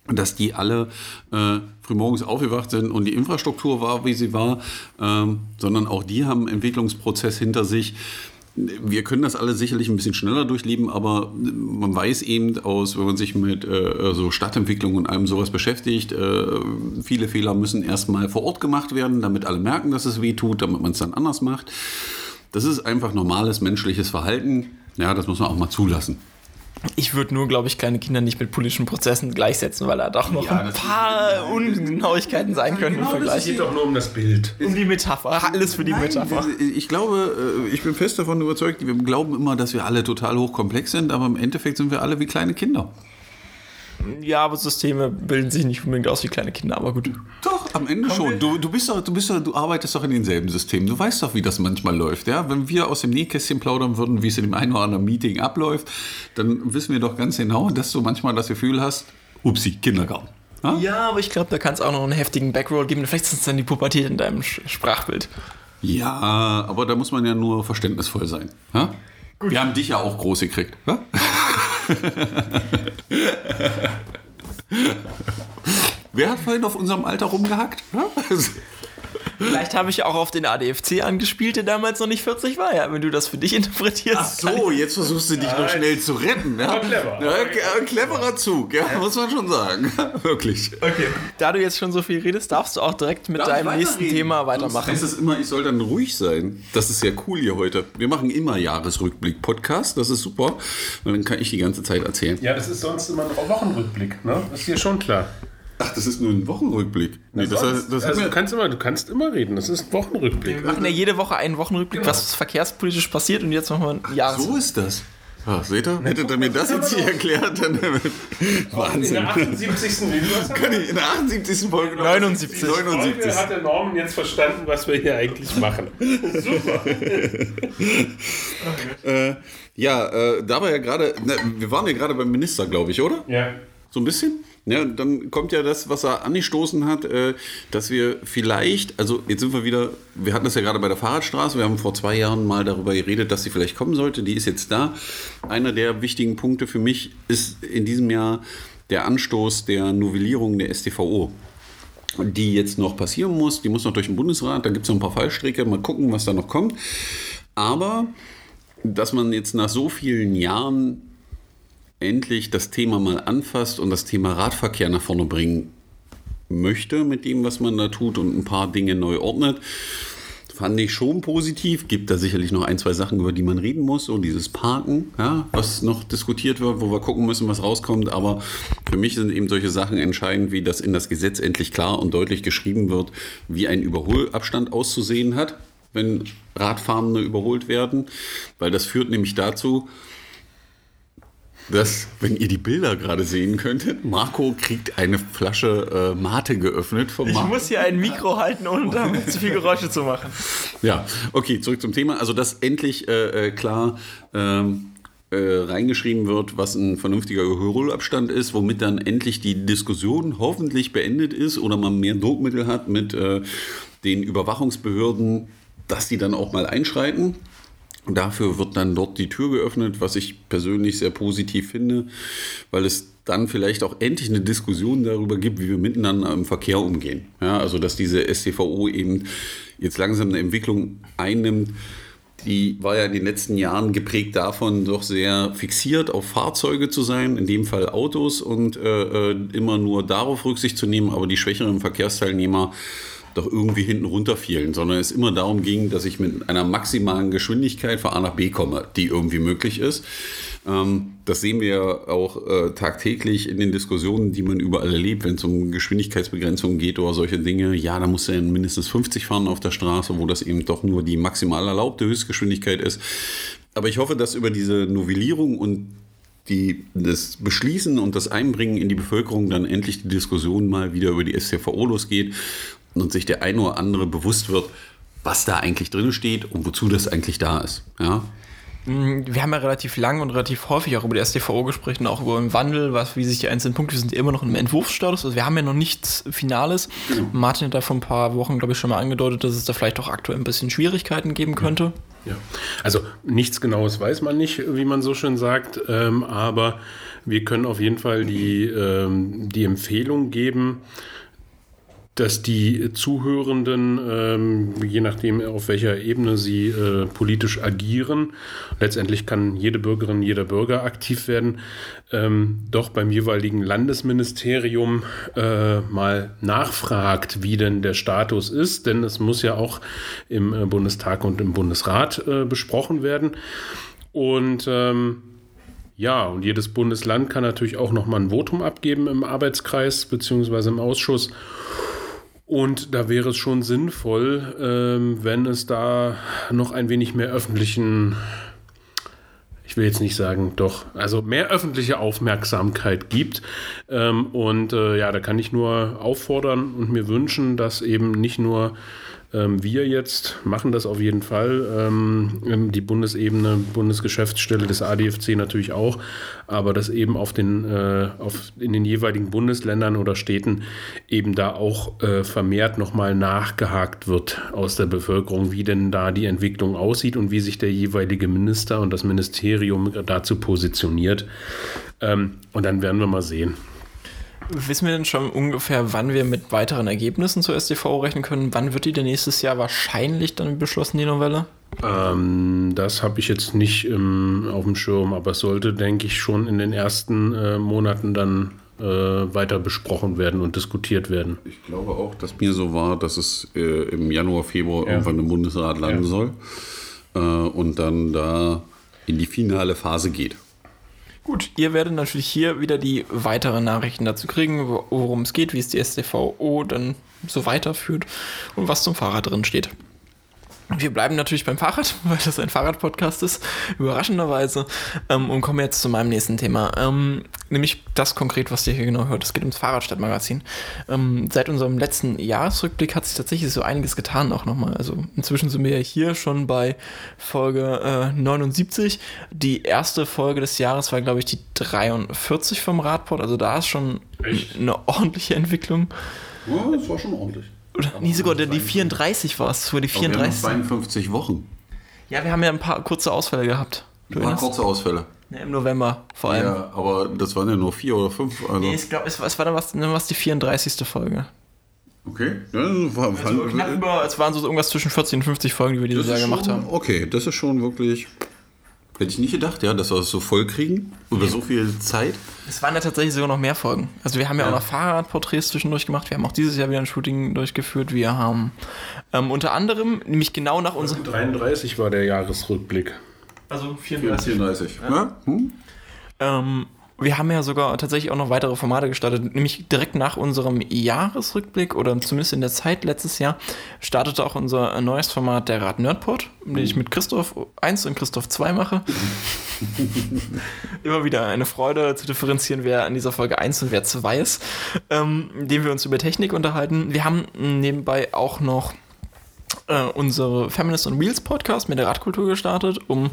Speaker 2: dass die alle äh, frühmorgens aufgewacht sind und die Infrastruktur war, wie sie war, ähm, sondern auch die haben einen Entwicklungsprozess hinter sich. Wir können das alle sicherlich ein bisschen schneller durchleben, aber man weiß eben aus, wenn man sich mit äh, so Stadtentwicklung und allem sowas beschäftigt, äh, viele Fehler müssen erstmal vor Ort gemacht werden, damit alle merken, dass es weh tut, damit man es dann anders macht. Das ist einfach normales menschliches Verhalten. Ja, das muss man auch mal zulassen.
Speaker 1: Ich würde nur, glaube ich, kleine Kinder nicht mit politischen Prozessen gleichsetzen, weil da doch noch ja, ein paar Ungenauigkeiten sein können
Speaker 3: genau, im Vergleich. Es geht doch nur um das Bild.
Speaker 1: Um die Metapher. Alles für die Nein, Metapher.
Speaker 2: Ich glaube, äh, ich bin fest davon überzeugt, wir glauben immer, dass wir alle total hochkomplex sind, aber im Endeffekt sind wir alle wie kleine Kinder.
Speaker 1: Ja, aber Systeme bilden sich nicht unbedingt aus wie kleine Kinder, aber gut.
Speaker 2: Doch, am Ende schon. Du, du, bist doch, du, bist doch, du arbeitest doch in denselben Systemen. Du weißt doch, wie das manchmal läuft. Ja? Wenn wir aus dem Nähkästchen plaudern würden, wie es in dem einen oder anderen Meeting abläuft, dann wissen wir doch ganz genau, dass du manchmal das Gefühl hast, upsi, Kindergarten.
Speaker 1: Ja, ja aber ich glaube, da kann es auch noch einen heftigen Backroll geben. Vielleicht ist es dann die Pubertät in deinem Sprachbild.
Speaker 2: Ja, aber da muss man ja nur verständnisvoll sein. Ja? Wir haben dich ja auch groß gekriegt. Ja? *laughs* Wer hat vorhin auf unserem Alter rumgehackt?
Speaker 1: Vielleicht habe ich auch auf den ADFC angespielt, der damals noch nicht 40 war, ja, wenn du das für dich interpretierst. Ach
Speaker 2: so, jetzt versuchst du dich noch schnell zu retten. Ja? Clever. Ja, ein cleverer Zug, ja, muss man schon sagen. *laughs* Wirklich.
Speaker 1: Okay. Da du jetzt schon so viel redest, darfst du auch direkt mit Darf deinem nächsten Thema weitermachen.
Speaker 2: Es ist immer, ich soll dann ruhig sein. Das ist ja cool hier heute. Wir machen immer Jahresrückblick-Podcast, das ist super. Und dann kann ich die ganze Zeit erzählen.
Speaker 3: Ja, das ist sonst immer ein Wochenrückblick, ne? Das ist hier schon klar.
Speaker 2: Ach, das ist nur ein Wochenrückblick.
Speaker 3: Nee, das, heißt, das also du, kannst immer, du kannst immer reden, das ist ein Wochenrückblick.
Speaker 1: Wir machen ja jede Woche einen Wochenrückblick, genau. was verkehrspolitisch passiert und jetzt machen wir ein Jahr.
Speaker 2: So ist das. Ach, seht ihr? Hättet ihr mir das jetzt hier erklärt, dann *laughs*
Speaker 3: Wahnsinn. In der 78.
Speaker 2: Kann ich in der 78. Folge
Speaker 1: 79.
Speaker 3: 79. hat der Norman jetzt verstanden, was wir hier eigentlich machen. *laughs* Super. *laughs*
Speaker 2: äh, ja, äh, da war ja gerade, wir waren ja gerade beim Minister, glaube ich, oder?
Speaker 3: Ja.
Speaker 2: so ein bisschen. Ja, dann kommt ja das, was er angestoßen hat, äh, dass wir vielleicht, also jetzt sind wir wieder, wir hatten das ja gerade bei der Fahrradstraße, wir haben vor zwei Jahren mal darüber geredet, dass sie vielleicht kommen sollte, die ist jetzt da. Einer der wichtigen Punkte für mich ist in diesem Jahr der Anstoß der Novellierung der STVO die jetzt noch passieren muss. Die muss noch durch den Bundesrat, da gibt es noch ein paar Fallstricke, mal gucken, was da noch kommt. Aber dass man jetzt nach so vielen Jahren endlich das Thema mal anfasst und das Thema Radverkehr nach vorne bringen möchte mit dem, was man da tut und ein paar Dinge neu ordnet, fand ich schon positiv. Gibt da sicherlich noch ein, zwei Sachen, über die man reden muss. So dieses Parken, ja, was noch diskutiert wird, wo wir gucken müssen, was rauskommt. Aber für mich sind eben solche Sachen entscheidend, wie das in das Gesetz endlich klar und deutlich geschrieben wird, wie ein Überholabstand auszusehen hat, wenn Radfahrende überholt werden. Weil das führt nämlich dazu, dass, wenn ihr die Bilder gerade sehen könntet, Marco kriegt eine Flasche äh, Mate geöffnet
Speaker 1: vom Marco. Ich muss hier ein Mikro halten, ohne damit zu viel Geräusche zu machen. *laughs*
Speaker 2: Ja, okay, zurück zum Thema. Also, dass endlich äh, äh klar ähm, äh, reingeschrieben wird, was ein vernünftiger Überholabstand ist, womit dann endlich die Diskussion hoffentlich beendet ist oder man mehr Druckmittel hat mit äh, den Überwachungsbehörden, dass die dann auch mal einschreiten. Dafür wird dann dort die Tür geöffnet, was ich persönlich sehr positiv finde, weil es dann vielleicht auch endlich eine Diskussion darüber gibt, wie wir miteinander im Verkehr umgehen. Ja, also dass diese STVO eben jetzt langsam eine Entwicklung einnimmt, die war ja in den letzten Jahren geprägt davon, doch sehr fixiert auf Fahrzeuge zu sein, in dem Fall Autos und äh, äh immer nur darauf Rücksicht zu nehmen, aber die schwächeren Verkehrsteilnehmer doch irgendwie hinten runterfielen, sondern es immer darum ging, dass ich mit einer maximalen Geschwindigkeit von A nach B komme, die irgendwie möglich ist. Ähm, das sehen wir auch äh, tagtäglich in den Diskussionen, die man überall erlebt, wenn es um Geschwindigkeitsbegrenzungen geht oder solche Dinge. Ja, da muss er mindestens 50 fahren auf der Straße, wo das eben doch nur die maximal erlaubte Höchstgeschwindigkeit ist. Aber ich hoffe, dass über diese Novellierung und die, das Beschließen und das Einbringen in die Bevölkerung dann endlich die Diskussion mal wieder über die STVO losgeht und sich der eine oder andere bewusst wird, was da eigentlich drin steht und wozu das eigentlich da ist. Ja?
Speaker 1: Mm, wir haben ja relativ lang und relativ häufig auch über die STVO gesprochen, auch über den Wandel, was, wie sich die einzelnen Punkte, wir sind immer noch im Entwurfsstatus, also wir haben ja noch nichts Finales. Genau. Martin hat da vor ein paar Wochen, glaube ich, schon mal angedeutet, dass es da vielleicht auch aktuell ein bisschen Schwierigkeiten geben könnte.
Speaker 3: Ja, also nichts Genaues weiß man nicht, wie man so schön sagt, ähm, aber wir können auf jeden Fall die, ähm, die Empfehlung geben, dass die Zuhörenden, ähm, je nachdem auf welcher Ebene sie äh, politisch agieren, letztendlich kann jede Bürgerin, jeder Bürger aktiv werden, ähm, doch beim jeweiligen Landesministerium äh, mal nachfragt, wie denn der Status ist, denn es muss ja auch im äh, Bundestag und im Bundesrat äh, besprochen werden. Und ähm, ja, und jedes Bundesland kann natürlich auch nochmal ein Votum abgeben im Arbeitskreis bzw. im Ausschuss. Und da wäre es schon sinnvoll, ähm, wenn es da noch ein wenig mehr öffentlichen, ich will jetzt nicht sagen, doch, also mehr öffentliche Aufmerksamkeit gibt. Ähm, und äh, ja, da kann ich nur auffordern und mir wünschen, dass eben nicht nur wir jetzt machen das auf jeden Fall. Ähm, die Bundesebene, Bundesgeschäftsstelle des ADFC natürlich auch, aber dass eben auf den, äh, auf, in den jeweiligen Bundesländern oder Städten eben da auch äh, vermehrt nochmal nachgehakt wird aus der Bevölkerung, wie denn da die Entwicklung aussieht und wie sich der jeweilige Minister und das Ministerium dazu positioniert. Ähm, und dann werden wir mal sehen.
Speaker 1: Wissen wir denn schon ungefähr, wann wir mit weiteren Ergebnissen zur STV rechnen können? Wann wird die denn nächstes Jahr wahrscheinlich dann beschlossen, die Novelle?
Speaker 3: Ähm, das habe ich jetzt nicht ähm, auf dem Schirm, aber es sollte, denke ich, schon in den ersten äh, Monaten dann äh, weiter besprochen werden und diskutiert werden.
Speaker 2: Ich glaube auch, dass mir so war, dass es äh, im Januar, Februar ja. irgendwann im Bundesrat landen ja. soll äh, und dann da in die finale Phase geht.
Speaker 1: Gut, ihr werdet natürlich hier wieder die weiteren Nachrichten dazu kriegen, worum es geht, wie es die STVO dann so weiterführt und was zum Fahrrad drin steht. Wir bleiben natürlich beim Fahrrad, *laughs* weil das ein Fahrradpodcast ist, überraschenderweise, ähm, und kommen jetzt zu meinem nächsten Thema. Ähm, nämlich das konkret, was ihr hier genau hört. Es geht ums Fahrradstadtmagazin. Ähm, seit unserem letzten Jahresrückblick hat sich tatsächlich so einiges getan auch nochmal. Also inzwischen sind wir ja hier schon bei Folge äh, 79. Die erste Folge des Jahres war, glaube ich, die 43 vom Radport. Also da ist schon Echt? eine ordentliche Entwicklung.
Speaker 2: Ja, das war schon ordentlich.
Speaker 1: Oder nee, sogar die 34 war es. Das war die 34.
Speaker 2: Wir haben 52 Wochen.
Speaker 1: Ja, wir haben ja ein paar kurze Ausfälle gehabt.
Speaker 2: Du ein paar kurze Ausfälle.
Speaker 1: Ja, Im November vor allem. Ja,
Speaker 2: aber das waren ja nur vier oder fünf.
Speaker 1: Also nee, ich glaube, es, es, war dann was, dann was die 34. Folge.
Speaker 2: Okay. Ja, war,
Speaker 1: also knapp über, es waren so irgendwas zwischen 40 und 50 Folgen, die wir dieses Jahr gemacht haben.
Speaker 2: Okay, das ist schon wirklich Hätte ich nicht gedacht, ja, dass wir das so voll kriegen, über so viel Zeit.
Speaker 1: Es waren ja tatsächlich sogar noch mehr Folgen. Also wir haben ja, ja. auch noch Fahrradporträts zwischendurch gemacht. Wir haben auch dieses Jahr wieder ein Shooting durchgeführt. Wir haben ähm, unter anderem, nämlich genau nach unserem...
Speaker 3: 33 war der Jahresrückblick.
Speaker 1: Also 34.
Speaker 2: 34, ja. ja? Hm?
Speaker 1: Ähm, wir haben ja sogar tatsächlich auch noch weitere Formate gestartet, nämlich direkt nach unserem Jahresrückblick oder zumindest in der Zeit letztes Jahr startete auch unser neues Format der Rad Nerdport, den ich mit Christoph 1 und Christoph 2 mache. *laughs* Immer wieder eine Freude zu differenzieren, wer in dieser Folge 1 und wer 2 ist, ähm, indem wir uns über Technik unterhalten. Wir haben nebenbei auch noch äh, unsere Feminist on Wheels Podcast mit der Radkultur gestartet, um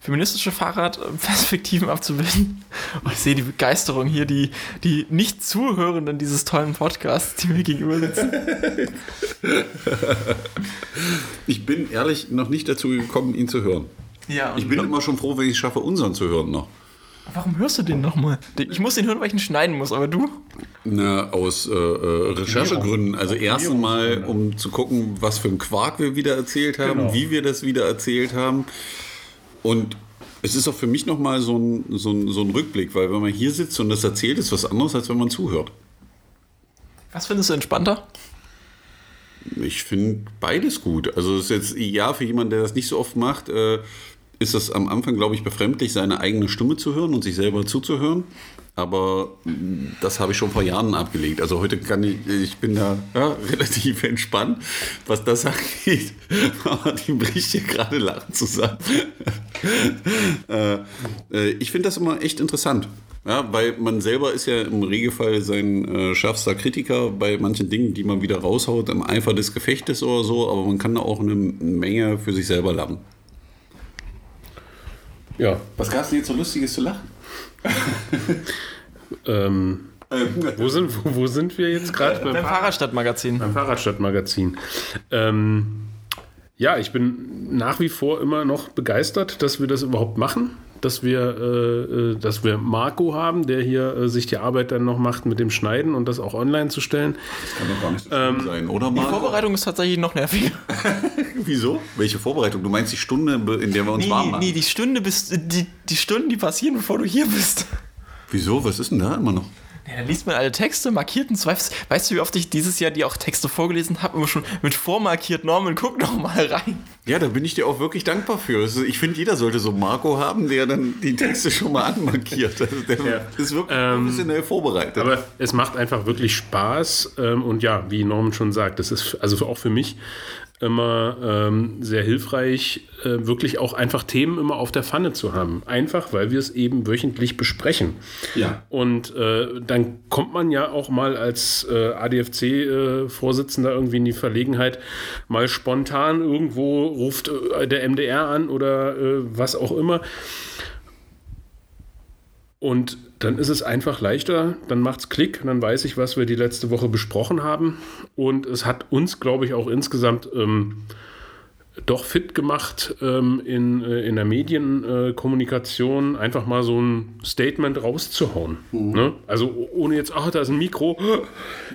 Speaker 1: feministische Fahrradperspektiven *laughs* abzubilden. Und ich sehe die Begeisterung hier, die, die nicht Zuhörenden dieses tollen Podcasts, die mir gegenüber sitzen. *laughs*
Speaker 2: Ich bin ehrlich noch nicht dazu gekommen, ihn zu hören.
Speaker 1: Ja,
Speaker 2: ich bin immer schon froh, wenn ich es schaffe, unseren zu hören noch.
Speaker 1: Warum hörst du den nochmal? Ich muss den hören, weil ich ihn schneiden muss, aber du?
Speaker 2: Na, aus äh, äh Recherchegründen. Also erst einmal, um zu gucken, was für ein Quark wir wieder erzählt haben, genau. wie wir das wieder erzählt haben. Und es ist auch für mich nochmal so ein, so, ein, so ein Rückblick, weil wenn man hier sitzt und das erzählt, ist was anderes, als wenn man zuhört.
Speaker 1: Was findest du entspannter?
Speaker 2: Ich finde beides gut. Also es ist jetzt, ja, für jemanden, der das nicht so oft macht, äh, ist es am Anfang, glaube ich, befremdlich, seine eigene Stimme zu hören und sich selber zuzuhören. Aber das habe ich schon vor Jahren abgelegt. Also heute kann ich, ich bin da ja, *laughs* relativ entspannt, was das *laughs* angeht. Aber die bricht hier gerade lachen zusammen. *laughs* Äh, äh, ich finde das immer echt interessant. Ja, weil man selber ist ja im Regelfall sein äh, schärfster Kritiker bei manchen Dingen, die man wieder raushaut im Eifer des Gefechtes oder so, aber man kann da auch eine Menge für sich selber lernen.
Speaker 3: Ja.
Speaker 2: Was gab es denn jetzt so Lustiges zu lachen? *laughs*
Speaker 3: ähm, wo, sind, wo, wo, sind wir jetzt gerade?
Speaker 1: Beim, beim Fahrradstadtmagazin.
Speaker 3: Beim Fahrradstadtmagazin. Ähm, ja, ich bin nach wie vor immer noch begeistert, dass wir das überhaupt machen dass wir, äh, äh, dass wir Marco haben, der hier äh, sich die Arbeit dann noch macht mit dem Schneiden und das auch online zu stellen.
Speaker 2: Das kann doch gar nicht so ähm, sein, oder
Speaker 1: Marco? Die Vorbereitung ist tatsächlich noch nerviger. *laughs*
Speaker 2: Wieso? Welche Vorbereitung? Du meinst die Stunde, in der wir uns
Speaker 1: nee,
Speaker 2: warm machen?
Speaker 1: Nee, die Stunde bist, die, die Stunden, die passieren, bevor du hier bist.
Speaker 2: Wieso? Was ist denn da immer noch?
Speaker 1: Ja, dann liest man alle Texte, markierten Zweifels. Weißt du, wie oft ich dieses Jahr die auch Texte vorgelesen habe? Immer schon mit vormarkiert. Norman, guck noch mal rein.
Speaker 2: Ja, da bin ich dir auch wirklich dankbar für. Also ich finde, jeder sollte so Marco haben, der dann die Texte schon mal anmarkiert. Also der ja. ist wirklich ähm, professionell vorbereitet.
Speaker 3: Aber es macht einfach wirklich Spaß. Ähm, und ja, wie Norman schon sagt, das ist also auch für mich immer ähm, sehr hilfreich, äh, wirklich auch einfach Themen immer auf der Pfanne zu haben. Einfach, weil wir es eben wöchentlich besprechen.
Speaker 2: Ja.
Speaker 3: Und äh, dann kommt man ja auch mal als äh, ADFC-Vorsitzender irgendwie in die Verlegenheit, mal spontan irgendwo ruft äh, der MDR an oder äh, was auch immer. Und dann ist es einfach leichter, dann macht es Klick, dann weiß ich, was wir die letzte Woche besprochen haben. Und es hat uns, glaube ich, auch insgesamt ähm, doch fit gemacht ähm, in, äh, in der Medienkommunikation, äh, einfach mal so ein Statement rauszuhauen. Mhm. Ne? Also ohne jetzt, ach, da ist ein Mikro.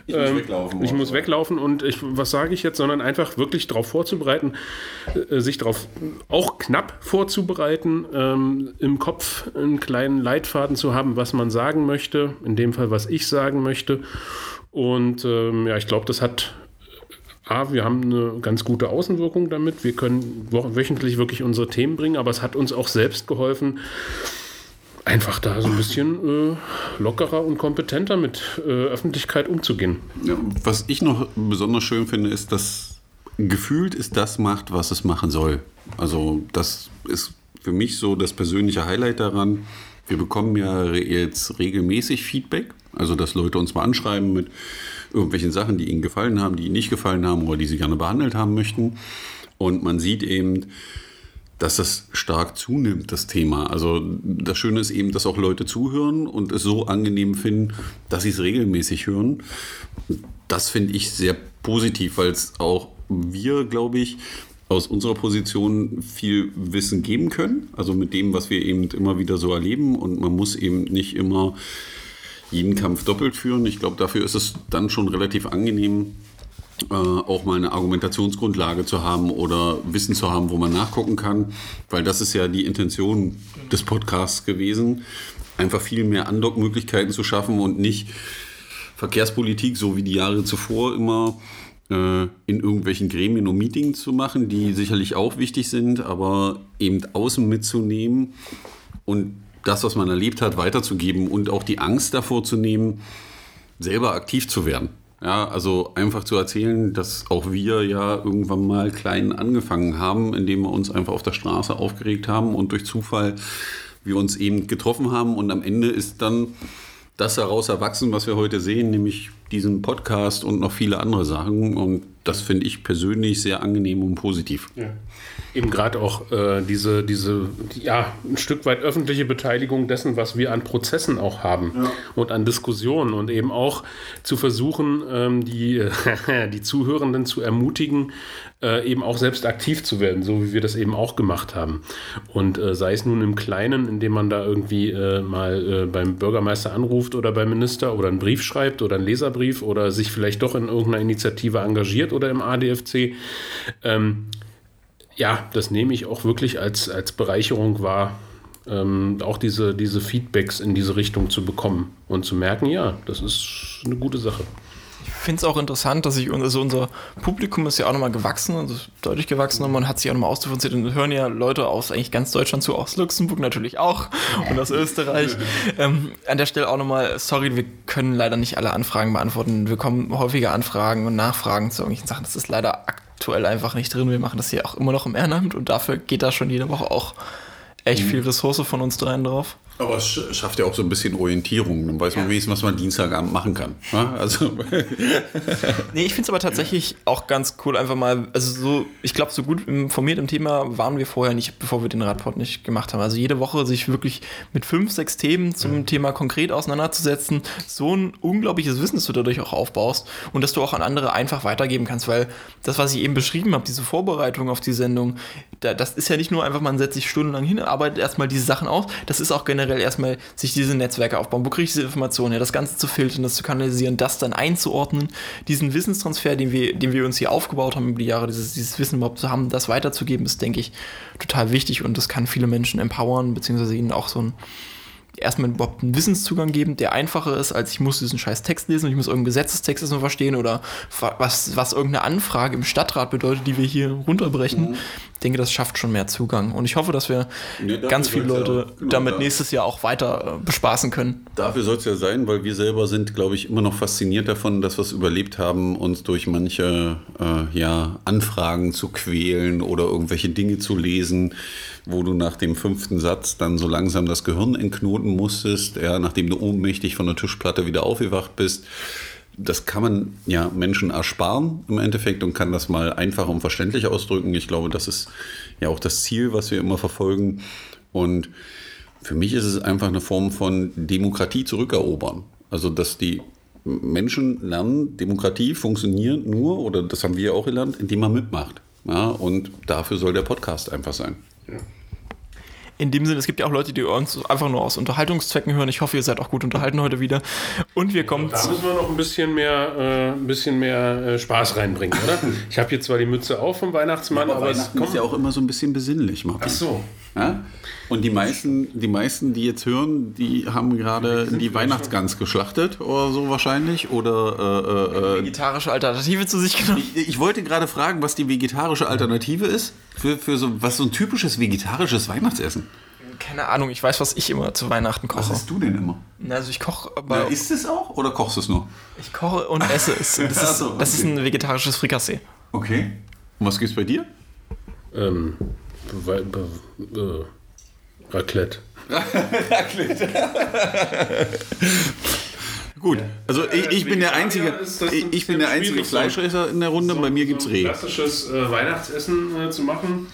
Speaker 2: Ich ähm, muss weglaufen.
Speaker 3: Ich muss weglaufen und ich, was sage ich jetzt, sondern einfach wirklich darauf vorzubereiten, äh, sich darauf auch knapp vorzubereiten, ähm, im Kopf einen kleinen Leitfaden zu haben, was man sagen möchte, in dem Fall, was ich sagen möchte. Und ähm, ja, ich glaube, das hat A, wir haben eine ganz gute Außenwirkung damit. Wir können wöchentlich wirklich unsere Themen bringen, aber es hat uns auch selbst geholfen, einfach da so ein bisschen äh, lockerer und kompetenter mit äh, Öffentlichkeit umzugehen.
Speaker 2: Ja, was ich noch besonders schön finde, ist, dass gefühlt ist das macht, was es machen soll. Also das ist für mich so das persönliche Highlight daran. Wir bekommen ja jetzt regelmäßig Feedback, also dass Leute uns mal anschreiben mit irgendwelchen Sachen, die ihnen gefallen haben, die ihnen nicht gefallen haben oder die sie gerne behandelt haben möchten. Und man sieht eben, dass das stark zunimmt, das Thema. Also das Schöne ist eben, dass auch Leute zuhören und es so angenehm finden, dass sie es regelmäßig hören. Das finde ich sehr positiv, weil es auch wir, glaube ich, aus unserer Position viel Wissen geben können. Also mit dem, was wir eben immer wieder so erleben. Und man muss eben nicht immer jeden Kampf doppelt führen. Ich glaube, dafür ist es dann schon relativ angenehm, äh, auch mal eine Argumentationsgrundlage zu haben oder Wissen zu haben, wo man nachgucken kann, weil das ist ja die Intention des Podcasts gewesen, einfach viel mehr Andockmöglichkeiten zu schaffen und nicht Verkehrspolitik, so wie die Jahre zuvor immer äh, in irgendwelchen Gremien und Meetings zu machen, die sicherlich auch wichtig sind, aber eben außen mitzunehmen und das, was man erlebt hat, weiterzugeben und auch die Angst davor zu nehmen, selber aktiv zu werden. Ja, also einfach zu erzählen, dass auch wir ja irgendwann mal klein angefangen haben, indem wir uns einfach auf der Straße aufgeregt haben und durch Zufall wir uns eben getroffen haben und am Ende ist dann das daraus erwachsen, was wir heute sehen, nämlich diesen Podcast und noch viele andere Sachen. Und das finde ich persönlich sehr angenehm und positiv.
Speaker 3: Ja. Eben gerade auch äh, diese, diese, ja, ein Stück weit öffentliche Beteiligung dessen, was wir an Prozessen auch haben ja. und an Diskussionen und eben auch zu versuchen, ähm, die, *laughs* die Zuhörenden zu ermutigen, äh, eben auch selbst aktiv zu werden, so wie wir das eben auch gemacht haben. Und äh, sei es nun im Kleinen, indem man da irgendwie äh, mal äh, beim Bürgermeister anruft oder beim Minister oder einen Brief schreibt oder einen Leserbrief oder sich vielleicht doch in irgendeiner Initiative engagiert oder im ADFC. Ähm, ja, das nehme ich auch wirklich als, als Bereicherung wahr, ähm, auch diese, diese Feedbacks in diese Richtung zu bekommen und zu merken, ja, das ist eine gute Sache
Speaker 1: finde es auch interessant, dass sich also unser Publikum ist ja auch nochmal gewachsen, also deutlich gewachsen und man hat sich auch nochmal ausdifferenziert und hören ja Leute aus eigentlich ganz Deutschland zu, aus Luxemburg natürlich auch und aus Österreich. *laughs* ähm, an der Stelle auch nochmal, sorry, wir können leider nicht alle Anfragen beantworten. Wir kommen häufiger Anfragen und Nachfragen zu irgendwelchen Sachen. Das ist leider aktuell einfach nicht drin. Wir machen das hier auch immer noch im Ehrenamt und dafür geht da schon jede Woche auch echt mhm. viel Ressource von uns dreien drauf.
Speaker 2: Aber es schafft ja auch so ein bisschen Orientierung. Dann weiß man ja. wenigstens, was man Dienstagabend machen kann. Ja, also. *laughs*
Speaker 1: nee, ich finde es aber tatsächlich auch ganz cool, einfach mal, also so, ich glaube, so gut informiert im Thema waren wir vorher nicht, bevor wir den Radport nicht gemacht haben. Also jede Woche sich wirklich mit fünf, sechs Themen zum mhm. Thema konkret auseinanderzusetzen, so ein unglaubliches Wissen, das du dadurch auch aufbaust und dass du auch an andere einfach weitergeben kannst, weil das, was ich eben beschrieben habe, diese Vorbereitung auf die Sendung, da, das ist ja nicht nur einfach, man setzt sich stundenlang hin, arbeitet erstmal diese Sachen aus, das ist auch generell generell erstmal sich diese Netzwerke aufbauen. Wo kriege ich diese Informationen her? Das Ganze zu filtern, das zu kanalisieren, das dann einzuordnen, diesen Wissenstransfer, den wir, den wir uns hier aufgebaut haben über die Jahre, dieses, dieses Wissen überhaupt zu haben, das weiterzugeben, ist, denke ich, total wichtig und das kann viele Menschen empowern, beziehungsweise ihnen auch so ein erstmal überhaupt einen Wissenszugang geben, der einfacher ist, als ich muss diesen scheiß Text lesen und ich muss irgendeinen Gesetzestext erstmal verstehen oder was, was irgendeine Anfrage im Stadtrat bedeutet, die wir hier runterbrechen. Mhm. Ich denke, das schafft schon mehr Zugang. Und ich hoffe, dass wir ja, ganz viele Leute ja, genau, damit da. nächstes Jahr auch weiter äh, bespaßen können.
Speaker 2: Dafür soll es ja sein, weil wir selber sind, glaube ich, immer noch fasziniert davon, dass wir es überlebt haben, uns durch manche äh, ja, Anfragen zu quälen oder irgendwelche Dinge zu lesen wo du nach dem fünften Satz dann so langsam das Gehirn entknoten musstest, ja, nachdem du ohnmächtig von der Tischplatte wieder aufgewacht bist. Das kann man ja Menschen ersparen im Endeffekt und kann das mal einfach und verständlich ausdrücken. Ich glaube, das ist ja auch das Ziel, was wir immer verfolgen. Und für mich ist es einfach eine Form von Demokratie zurückerobern. Also, dass die Menschen lernen, Demokratie funktioniert nur, oder das haben wir auch gelernt, indem man mitmacht. Ja, und dafür soll der Podcast einfach sein. Ja.
Speaker 1: In dem Sinne, es gibt ja auch Leute, die uns einfach nur aus Unterhaltungszwecken hören. Ich hoffe, ihr seid auch gut unterhalten heute wieder. Und wir kommen.
Speaker 3: Da müssen wir noch ein bisschen mehr, äh, ein bisschen mehr äh, Spaß reinbringen, oder? Ich habe hier zwar die Mütze auf vom Weihnachtsmann, ja, aber, aber
Speaker 2: es kommt ist ja auch immer so ein bisschen besinnlich,
Speaker 3: Martin. Ach so.
Speaker 2: Ja? Und die meisten, die meisten, die jetzt hören, die haben gerade die, die Weihnachtsgans geschlachtet oder so wahrscheinlich. Oder
Speaker 1: äh, äh, äh vegetarische Alternative zu sich genommen.
Speaker 2: Ich, ich, wollte gerade fragen, was die vegetarische Alternative ist. Für, für so was so ein typisches vegetarisches Weihnachtsessen.
Speaker 1: Keine Ahnung, ich weiß, was ich immer zu Weihnachten koche.
Speaker 2: Was isst du denn immer?
Speaker 1: Also ich koche.
Speaker 2: Ja, isst es auch oder kochst du es nur?
Speaker 1: Ich koche und esse es. *laughs* Das, ist, das ist ein vegetarisches Frikassee.
Speaker 2: Okay. Und was gibt's bei dir?
Speaker 3: Ähm, äh, Raclette. *laughs* *laughs*
Speaker 2: Gut, also ich, ich bin der einzige, ich, bin der einzige Fleischesser in der Runde. Bei mir gibt's
Speaker 3: so ein
Speaker 2: Reh.
Speaker 3: klassisches äh, Weihnachtsessen äh, zu machen.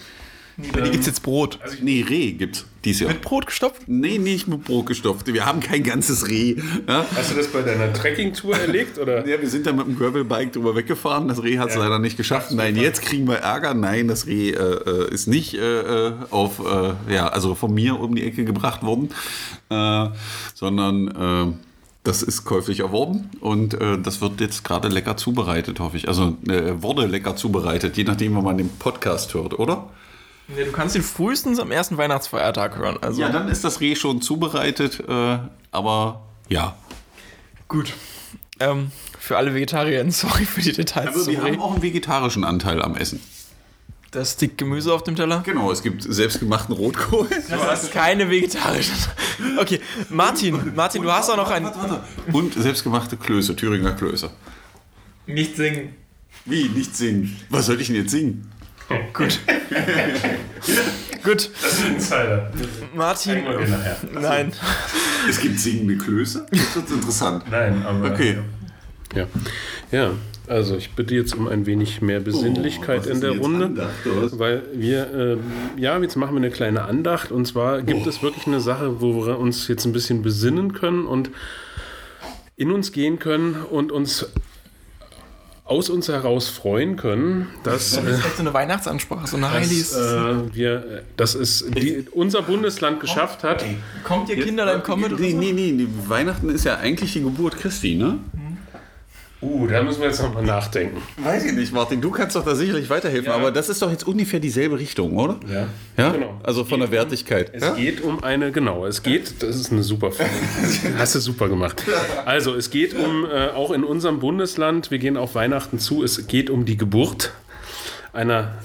Speaker 1: Bei dir gibt es jetzt Brot.
Speaker 3: Also
Speaker 2: Nee, Reh gibt's dies Jahr.
Speaker 1: Mit Brot gestopft?
Speaker 2: Nee, nicht mit Brot gestopft. Wir haben kein ganzes Reh. Ja?
Speaker 3: hast du das bei deiner Trekkingtour erlegt? Oder? *laughs*
Speaker 2: Ja, wir sind da mit dem Gravelbike drüber weggefahren. Das Reh hat es
Speaker 3: Ja.
Speaker 2: leider nicht geschafft. Nein, jetzt kriegen wir Ärger. Nein, das Reh äh, äh, ist nicht äh, äh, auf, äh, ja, also von mir um die Ecke gebracht worden, äh, sondern äh, das ist käuflich erworben und äh, das wird jetzt gerade lecker zubereitet, hoffe ich. Also äh, wurde lecker zubereitet, je nachdem, wann man den Podcast hört, oder?
Speaker 1: Nee, du kannst ihn frühestens am ersten Weihnachtsfeiertag hören. Also
Speaker 2: Ja, dann ist das Reh schon zubereitet, äh, aber ja.
Speaker 1: gut. Ähm, für alle Vegetarier, *laughs* sorry für die Details.
Speaker 2: Also
Speaker 1: zum
Speaker 2: wir
Speaker 1: Reh.
Speaker 2: haben auch einen vegetarischen Anteil am Essen.
Speaker 1: das Stück Gemüse auf dem Teller.
Speaker 2: Genau, es gibt selbstgemachten Rotkohl.
Speaker 1: Du hast keine vegetarischen. Okay, Martin, Martin, du hast auch noch ein.
Speaker 2: Und selbstgemachte Klöße, Thüringer Klöße.
Speaker 1: Nicht singen.
Speaker 2: Wie, nicht singen? Was soll ich denn jetzt singen?
Speaker 1: Gut. *laughs* Gut,
Speaker 3: Das ist ein Insider.
Speaker 1: Martin. Nein.
Speaker 2: Es gibt singende Klöße? Das wird interessant.
Speaker 3: Nein, aber.
Speaker 2: Okay.
Speaker 3: Ja. ja, also ich bitte jetzt um ein wenig mehr Besinnlichkeit
Speaker 2: Oh,
Speaker 3: in der Runde.
Speaker 2: Andacht?
Speaker 3: Weil wir, ähm, ja, jetzt machen wir eine kleine Andacht. Und zwar gibt
Speaker 2: Oh.
Speaker 3: es wirklich eine Sache, wo wir uns jetzt ein bisschen besinnen können und in uns gehen können und uns aus uns heraus freuen können, dass. Äh,
Speaker 1: Vielleicht so eine Weihnachtsansprache, so eine
Speaker 3: dass
Speaker 1: Heilis.
Speaker 3: äh, wir, dass es die, unser Bundesland geschafft hat.
Speaker 1: Kommt ihr Kinderlein, komm mit? oder
Speaker 2: Nee, nee, nee, nee, Weihnachten ist ja eigentlich die Geburt Christi, ne?
Speaker 3: Uh, da müssen wir jetzt nochmal nachdenken.
Speaker 2: Weiß ich nicht, Martin, du kannst doch da sicherlich weiterhelfen,
Speaker 3: Ja.
Speaker 2: aber das ist doch jetzt ungefähr dieselbe Richtung, oder?
Speaker 3: Ja,
Speaker 2: Ja?
Speaker 3: genau.
Speaker 2: Also von der Wertigkeit.
Speaker 3: Es
Speaker 2: ja?
Speaker 3: geht um eine, genau, es geht, das ist eine super Frage. *laughs* Hast du super gemacht. Also, es geht um, äh, auch in unserem Bundesland, wir gehen auf Weihnachten zu, es geht um die Geburt einer,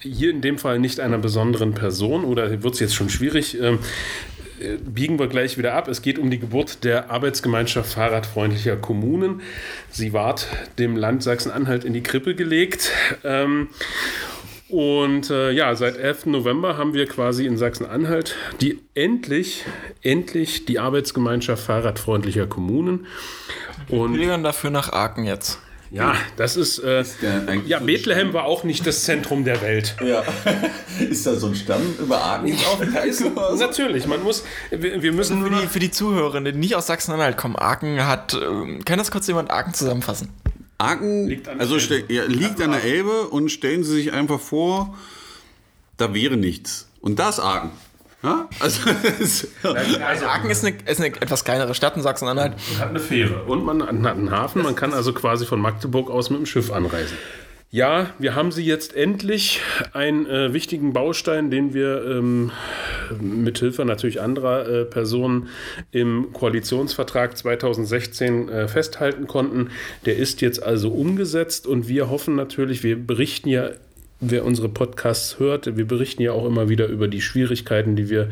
Speaker 3: hier in dem Fall nicht einer besonderen Person, oder wird es jetzt schon schwierig, ähm, äh, biegen wir gleich wieder ab. Es geht um die Geburt der Arbeitsgemeinschaft fahrradfreundlicher Kommunen. Sie ward dem Land Sachsen-Anhalt in die Krippe gelegt. Ähm, und äh, ja, seit 11. November haben wir quasi in Sachsen-Anhalt die endlich, endlich die Arbeitsgemeinschaft fahrradfreundlicher Kommunen. Und
Speaker 1: Pilgern dafür nach Aachen jetzt.
Speaker 3: Ja, das ist, äh,
Speaker 2: eigentlich
Speaker 3: ja,
Speaker 2: so
Speaker 3: Bethlehem war auch nicht das Zentrum der Welt.
Speaker 2: Ja. *laughs* ist da so ein Stamm über Aachen aufgeheißen? *laughs*
Speaker 3: Natürlich, man muss, wir, wir müssen
Speaker 1: Für die, für die Zuhörerinnen, die nicht aus Sachsen-Anhalt kommen, Aachen hat. Ähm, kann das kurz jemand Aachen zusammenfassen?
Speaker 2: Aachen
Speaker 3: Liegt an der
Speaker 2: also ja, liegt an der Elbe und stellen Sie sich einfach vor, da wäre nichts. Und da ist Aachen. Ja? Also, *laughs* es-
Speaker 1: Also Aachen ist eine, ist eine etwas kleinere Stadt in Sachsen-Anhalt.
Speaker 3: hat eine Fähre und man hat einen Hafen. Man kann also quasi von Magdeburg aus mit dem Schiff anreisen. Ja, wir haben sie jetzt endlich einen äh, wichtigen Baustein, den wir ähm, mit Hilfe natürlich anderer äh, Personen im Koalitionsvertrag 2016 äh, festhalten konnten. Der ist jetzt also umgesetzt und wir hoffen natürlich, wir berichten ja wer unsere Podcasts hört, wir berichten ja auch immer wieder über die Schwierigkeiten, die wir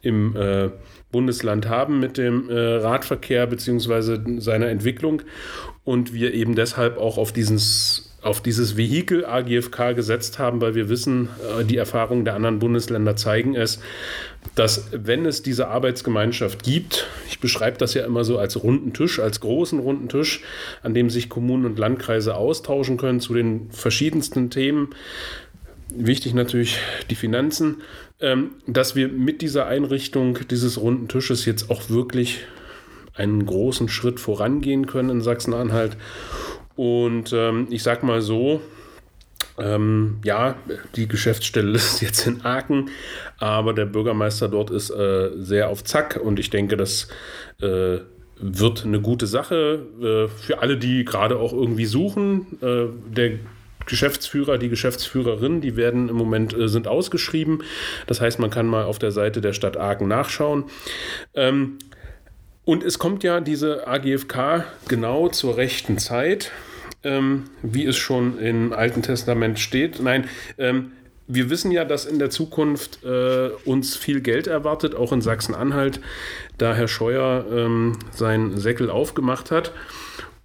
Speaker 3: im äh, Bundesland haben mit dem äh, Radverkehr bzw. seiner Entwicklung und wir eben deshalb auch auf dieses auf dieses Vehikel AGFK gesetzt haben, weil wir wissen, äh, die Erfahrungen der anderen Bundesländer zeigen es, dass wenn es diese Arbeitsgemeinschaft gibt, ich beschreibe das ja immer so als runden Tisch, als großen runden Tisch, an dem sich Kommunen und Landkreise austauschen können zu den verschiedensten Themen, wichtig natürlich die Finanzen, ähm, dass wir mit dieser Einrichtung dieses runden Tisches jetzt auch wirklich einen großen Schritt vorangehen können in Sachsen-Anhalt. Und ähm, ich sag mal so, ähm, ja, die Geschäftsstelle *laughs* ist jetzt in Aachen, aber der Bürgermeister dort ist äh, sehr auf Zack und ich denke, das äh, wird eine gute Sache äh, für alle, die gerade auch irgendwie suchen. Äh, der Geschäftsführer, die Geschäftsführerin, die werden im Moment äh, sind ausgeschrieben. Das heißt, man kann mal auf der Seite der Stadt Aachen nachschauen. Ähm, und es kommt ja diese AGFK genau zur rechten Zeit, ähm, wie es schon im Alten Testament steht. Nein, ähm, wir wissen ja, dass in der Zukunft äh, uns viel Geld erwartet, auch in Sachsen-Anhalt, da Herr Scheuer ähm, seinen Säckel aufgemacht hat.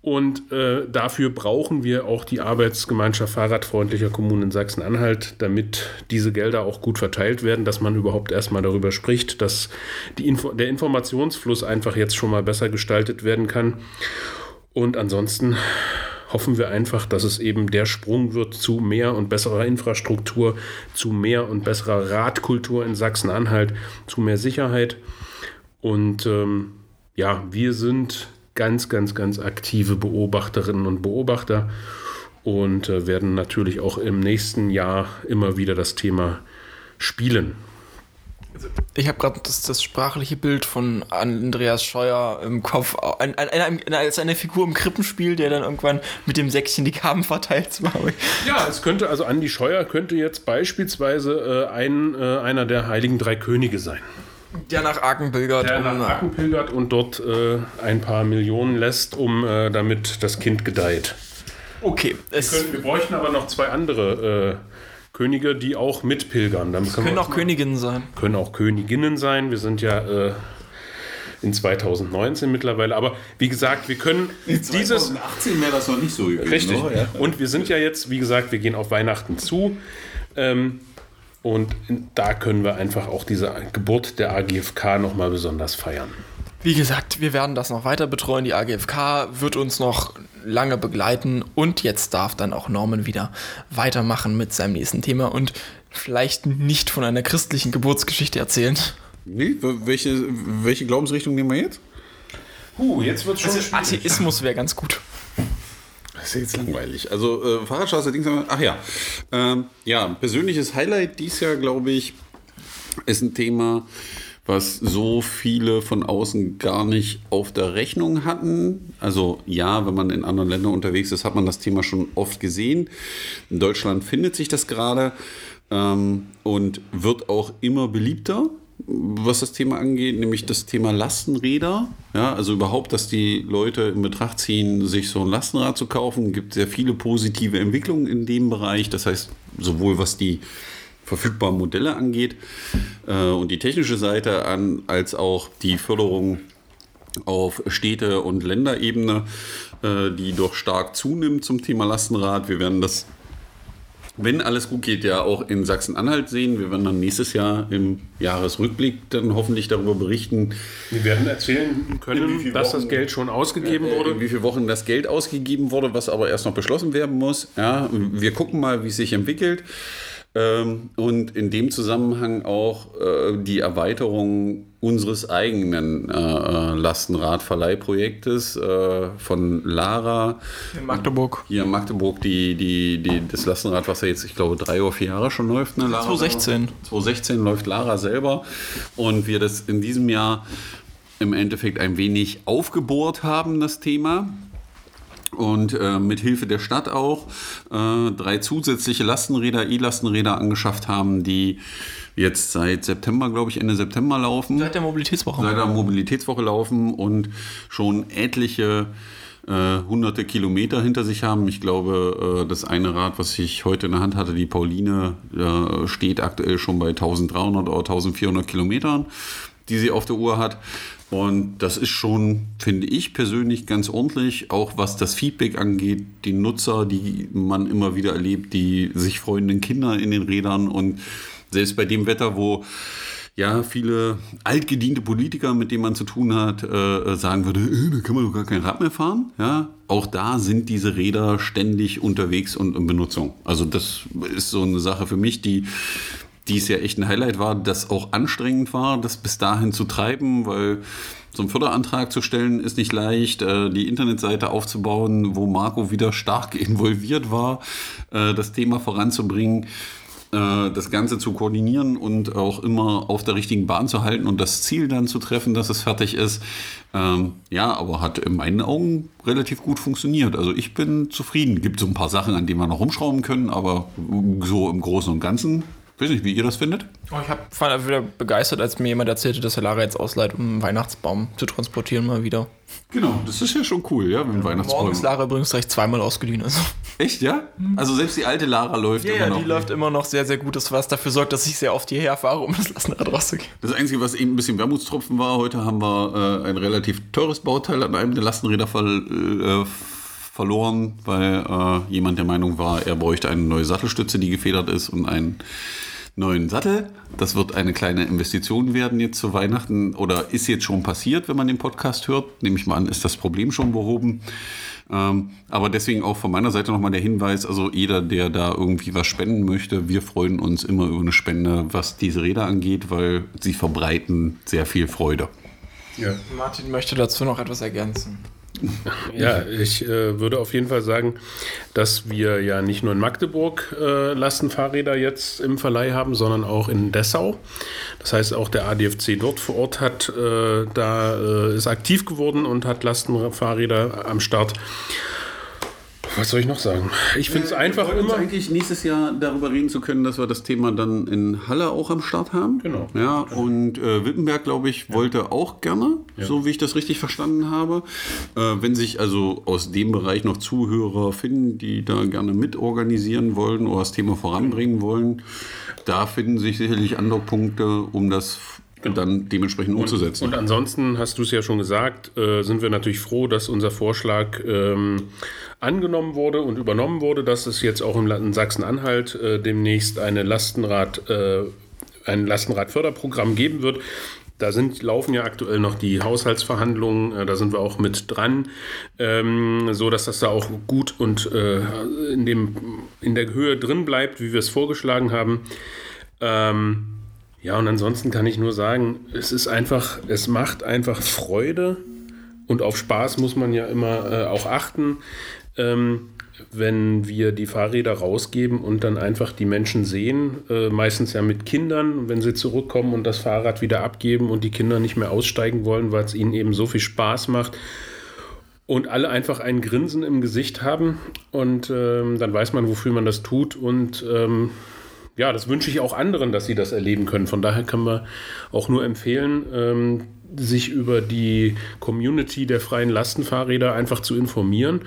Speaker 3: Und äh, dafür brauchen wir auch die Arbeitsgemeinschaft fahrradfreundlicher Kommunen in Sachsen-Anhalt, damit diese Gelder auch gut verteilt werden, dass man überhaupt erstmal darüber spricht, dass Info der Informationsfluss einfach jetzt schon mal besser gestaltet werden kann. Und ansonsten hoffen wir einfach, dass es eben der Sprung wird zu mehr und besserer Infrastruktur, zu mehr und besserer Radkultur in Sachsen-Anhalt, zu mehr Sicherheit. Und ähm, ja, wir sind ganz, ganz, ganz aktive Beobachterinnen und Beobachter und äh, werden natürlich auch im nächsten Jahr immer wieder das Thema spielen.
Speaker 1: Ich habe gerade das, das, sprachliche Bild von Andreas Scheuer im Kopf, ein, ein, ein, als eine Figur im Krippenspiel, der dann irgendwann mit dem Säckchen die Gaben verteilt. *laughs*
Speaker 3: Ja, es könnte, also Andi Scheuer könnte jetzt beispielsweise äh, ein, äh, einer der heiligen drei Könige sein.
Speaker 1: Der nach Aachen pilgert.
Speaker 3: Der nach Aachen pilgert und dort äh, ein paar Millionen lässt, um äh, damit das Kind gedeiht.
Speaker 1: Okay.
Speaker 3: Wir, können, wir bräuchten aber noch zwei andere äh, Könige, die auch mitpilgern.
Speaker 1: Dann können, können auch Königinnen sein.
Speaker 3: Können auch Königinnen sein. Wir sind ja äh, in 2019 mittlerweile. Aber wie gesagt, wir können
Speaker 2: in 2018 wäre das noch nicht so
Speaker 3: üblich. Richtig. Noch, ja. Und wir sind ja jetzt, wie gesagt, wir gehen auf Weihnachten zu. Ähm, und da können wir einfach auch diese Geburt der AGFK nochmal besonders feiern.
Speaker 1: Wie gesagt, wir werden das noch weiter betreuen. Die AGFK wird uns noch lange begleiten und jetzt darf dann auch Norman wieder weitermachen mit seinem nächsten Thema und vielleicht nicht von einer christlichen Geburtsgeschichte erzählen.
Speaker 2: Nee, welche, welche Glaubensrichtung nehmen wir jetzt?
Speaker 3: Huh, jetzt wird schon.
Speaker 1: Also Atheismus wäre ganz gut.
Speaker 2: Das ist jetzt langweilig. Also äh, Fahrradstraße, Dings, ach ja. Ähm, ja, persönliches Highlight dies Jahr, glaube ich, ist ein Thema, was so viele von außen gar nicht auf der Rechnung hatten. Also ja, wenn man in anderen Ländern unterwegs ist, hat man das Thema schon oft gesehen. In Deutschland findet sich das gerade ähm, und wird auch immer beliebter was das Thema angeht, nämlich das Thema Lastenräder. Ja, also überhaupt, dass die Leute in Betracht ziehen, sich so ein Lastenrad zu kaufen. Gibt sehr viele positive Entwicklungen in dem Bereich. Das heißt, sowohl was die verfügbaren Modelle angeht und die technische Seite an, als auch die Förderung auf Städte- und Länderebene, äh, die doch stark zunimmt zum Thema Lastenrad. Wir werden das, wenn alles gut geht, ja auch in Sachsen-Anhalt sehen. Wir werden dann nächstes Jahr im Jahresrückblick dann hoffentlich darüber berichten.
Speaker 3: Wir werden erzählen können, dass das Geld schon ausgegeben äh, wurde.
Speaker 2: In wie viele Wochen das Geld ausgegeben wurde, was aber erst noch beschlossen werden muss. Ja, wir gucken mal, wie es sich entwickelt. Ähm, und in dem Zusammenhang auch äh, die Erweiterung unseres eigenen äh, äh Lastenradverleihprojektes von Lara.
Speaker 1: In Magdeburg.
Speaker 2: Hier in Magdeburg, die, die, die, das Lastenrad, was ja jetzt, ich glaube, drei oder vier Jahre schon läuft.
Speaker 1: Ne, Lara 2016.
Speaker 2: 2016 läuft Lara selber. Und wir das in diesem Jahr im Endeffekt ein wenig aufgebohrt haben, das Thema und äh, mit Hilfe der Stadt auch äh, drei zusätzliche Lastenräder, E-Lastenräder angeschafft haben, die jetzt seit September, glaube ich, Ende September laufen.
Speaker 1: Seit der Mobilitätswoche.
Speaker 2: Seit der Mobilitätswoche laufen und schon etliche äh, hunderte Kilometer hinter sich haben. Ich glaube, äh, das eine Rad, was ich heute in der Hand hatte, die Pauline, äh, steht aktuell schon bei 1300 oder 1400 Kilometern, die sie auf der Uhr hat. Und das ist schon, finde ich persönlich, ganz ordentlich, auch was das Feedback angeht, die Nutzer, die man immer wieder erlebt, die sich freunden Kinder in den Rädern und selbst bei dem Wetter, wo ja viele altgediente Politiker, mit denen man zu tun hat, äh, sagen würde, äh, da kann man doch gar kein Rad mehr fahren. Ja, auch da sind diese Räder ständig unterwegs und in Benutzung. Also das ist so eine Sache für mich, die dies ja echt ein Highlight war, das auch anstrengend war, das bis dahin zu treiben, weil so einen Förderantrag zu stellen ist nicht leicht, äh, die Internetseite aufzubauen, wo Marco wieder stark *laughs* involviert war, äh, das Thema voranzubringen äh, das Ganze zu koordinieren und auch immer auf der richtigen Bahn zu halten und das Ziel dann zu treffen, dass es fertig ist. Ähm, ja, aber hat in meinen Augen relativ gut funktioniert. Also ich bin zufrieden. Gibt so ein paar Sachen, an denen wir noch rumschrauben können, aber so im Großen und Ganzen weiß nicht, wie ihr das findet.
Speaker 1: Oh, ich hab, war wieder begeistert, als mir jemand erzählte, dass er Lara jetzt ausleiht, um einen Weihnachtsbaum zu transportieren mal wieder.
Speaker 2: Genau, das ist ja schon cool, ja, mit dem Weihnachtsbaum. Morgen
Speaker 1: ist Lara übrigens recht zweimal ausgeliehen. Also.
Speaker 2: Echt, ja? Also selbst die alte Lara läuft
Speaker 1: ja, immer ja, noch. Ja, die läuft immer noch sehr, sehr gut. Das was dafür sorgt, dass ich sehr oft hierher fahre, um das Lastenrad rauszugehen.
Speaker 2: Das Einzige, was eben ein bisschen Wermutstropfen war, heute haben wir äh, ein relativ teures Bauteil an einem der Lastenräder ver, äh, verloren, weil äh, jemand der Meinung war, er bräuchte eine neue Sattelstütze, die gefedert ist und einen neuen Sattel. Das wird eine kleine Investition werden jetzt zu Weihnachten oder ist jetzt schon passiert, wenn man den Podcast hört. Nehme ich mal an, ist das Problem schon behoben. Ähm, aber deswegen auch von meiner Seite nochmal der Hinweis, also jeder, der da irgendwie was spenden möchte, wir freuen uns immer über eine Spende, was diese Räder angeht, weil sie verbreiten sehr viel Freude.
Speaker 1: Ja. Martin möchte dazu noch etwas ergänzen.
Speaker 3: Ja, ich äh, würde auf jeden Fall sagen, dass wir ja nicht nur in Magdeburg äh, Lastenfahrräder jetzt im Verleih haben, sondern auch in Dessau. Das heißt, auch der ADFC dort vor Ort hat äh, da äh, ist aktiv geworden und hat Lastenfahrräder am Start. Was soll ich noch sagen? Ich finde es einfach
Speaker 2: wir immer. eigentlich nächstes Jahr darüber reden zu können, dass wir das Thema dann in Halle auch am Start haben.
Speaker 3: Genau.
Speaker 2: Ja, und äh, Wittenberg, glaube ich, ja. wollte auch gerne, ja. so wie ich das richtig verstanden habe. Äh, wenn sich also aus dem Bereich noch Zuhörer finden, die da gerne mitorganisieren wollen oder das Thema voranbringen wollen, da finden sich sicherlich andere Punkte, um das Genau. dann dementsprechend umzusetzen.
Speaker 3: Und, und ansonsten hast du es ja schon gesagt, äh, sind wir natürlich froh, dass unser Vorschlag ähm, angenommen wurde und übernommen wurde, dass es jetzt auch in Sachsen-Anhalt äh, demnächst eine Lastenrad, äh, ein Lastenradförderprogramm geben wird. Da sind, laufen ja aktuell noch die Haushaltsverhandlungen, äh, da sind wir auch mit dran, ähm, so dass das da auch gut und äh, in, dem, in der Höhe drin bleibt, wie wir es vorgeschlagen haben. Ähm, ja, und ansonsten kann ich nur sagen, es ist einfach, es macht einfach Freude und auf Spaß muss man ja immer äh, auch achten ähm, wenn wir die Fahrräder rausgeben und dann einfach die Menschen sehen, äh, meistens ja mit Kindern, wenn sie zurückkommen und das Fahrrad wieder abgeben und die Kinder nicht mehr aussteigen wollen, weil es ihnen eben so viel Spaß macht und alle einfach ein Grinsen im Gesicht haben und ähm, dann weiß man, wofür man das tut und ähm, ja, das wünsche ich auch anderen, dass sie das erleben können. Von daher können wir auch nur empfehlen, ähm, sich über die Community der freien Lastenfahrräder einfach zu informieren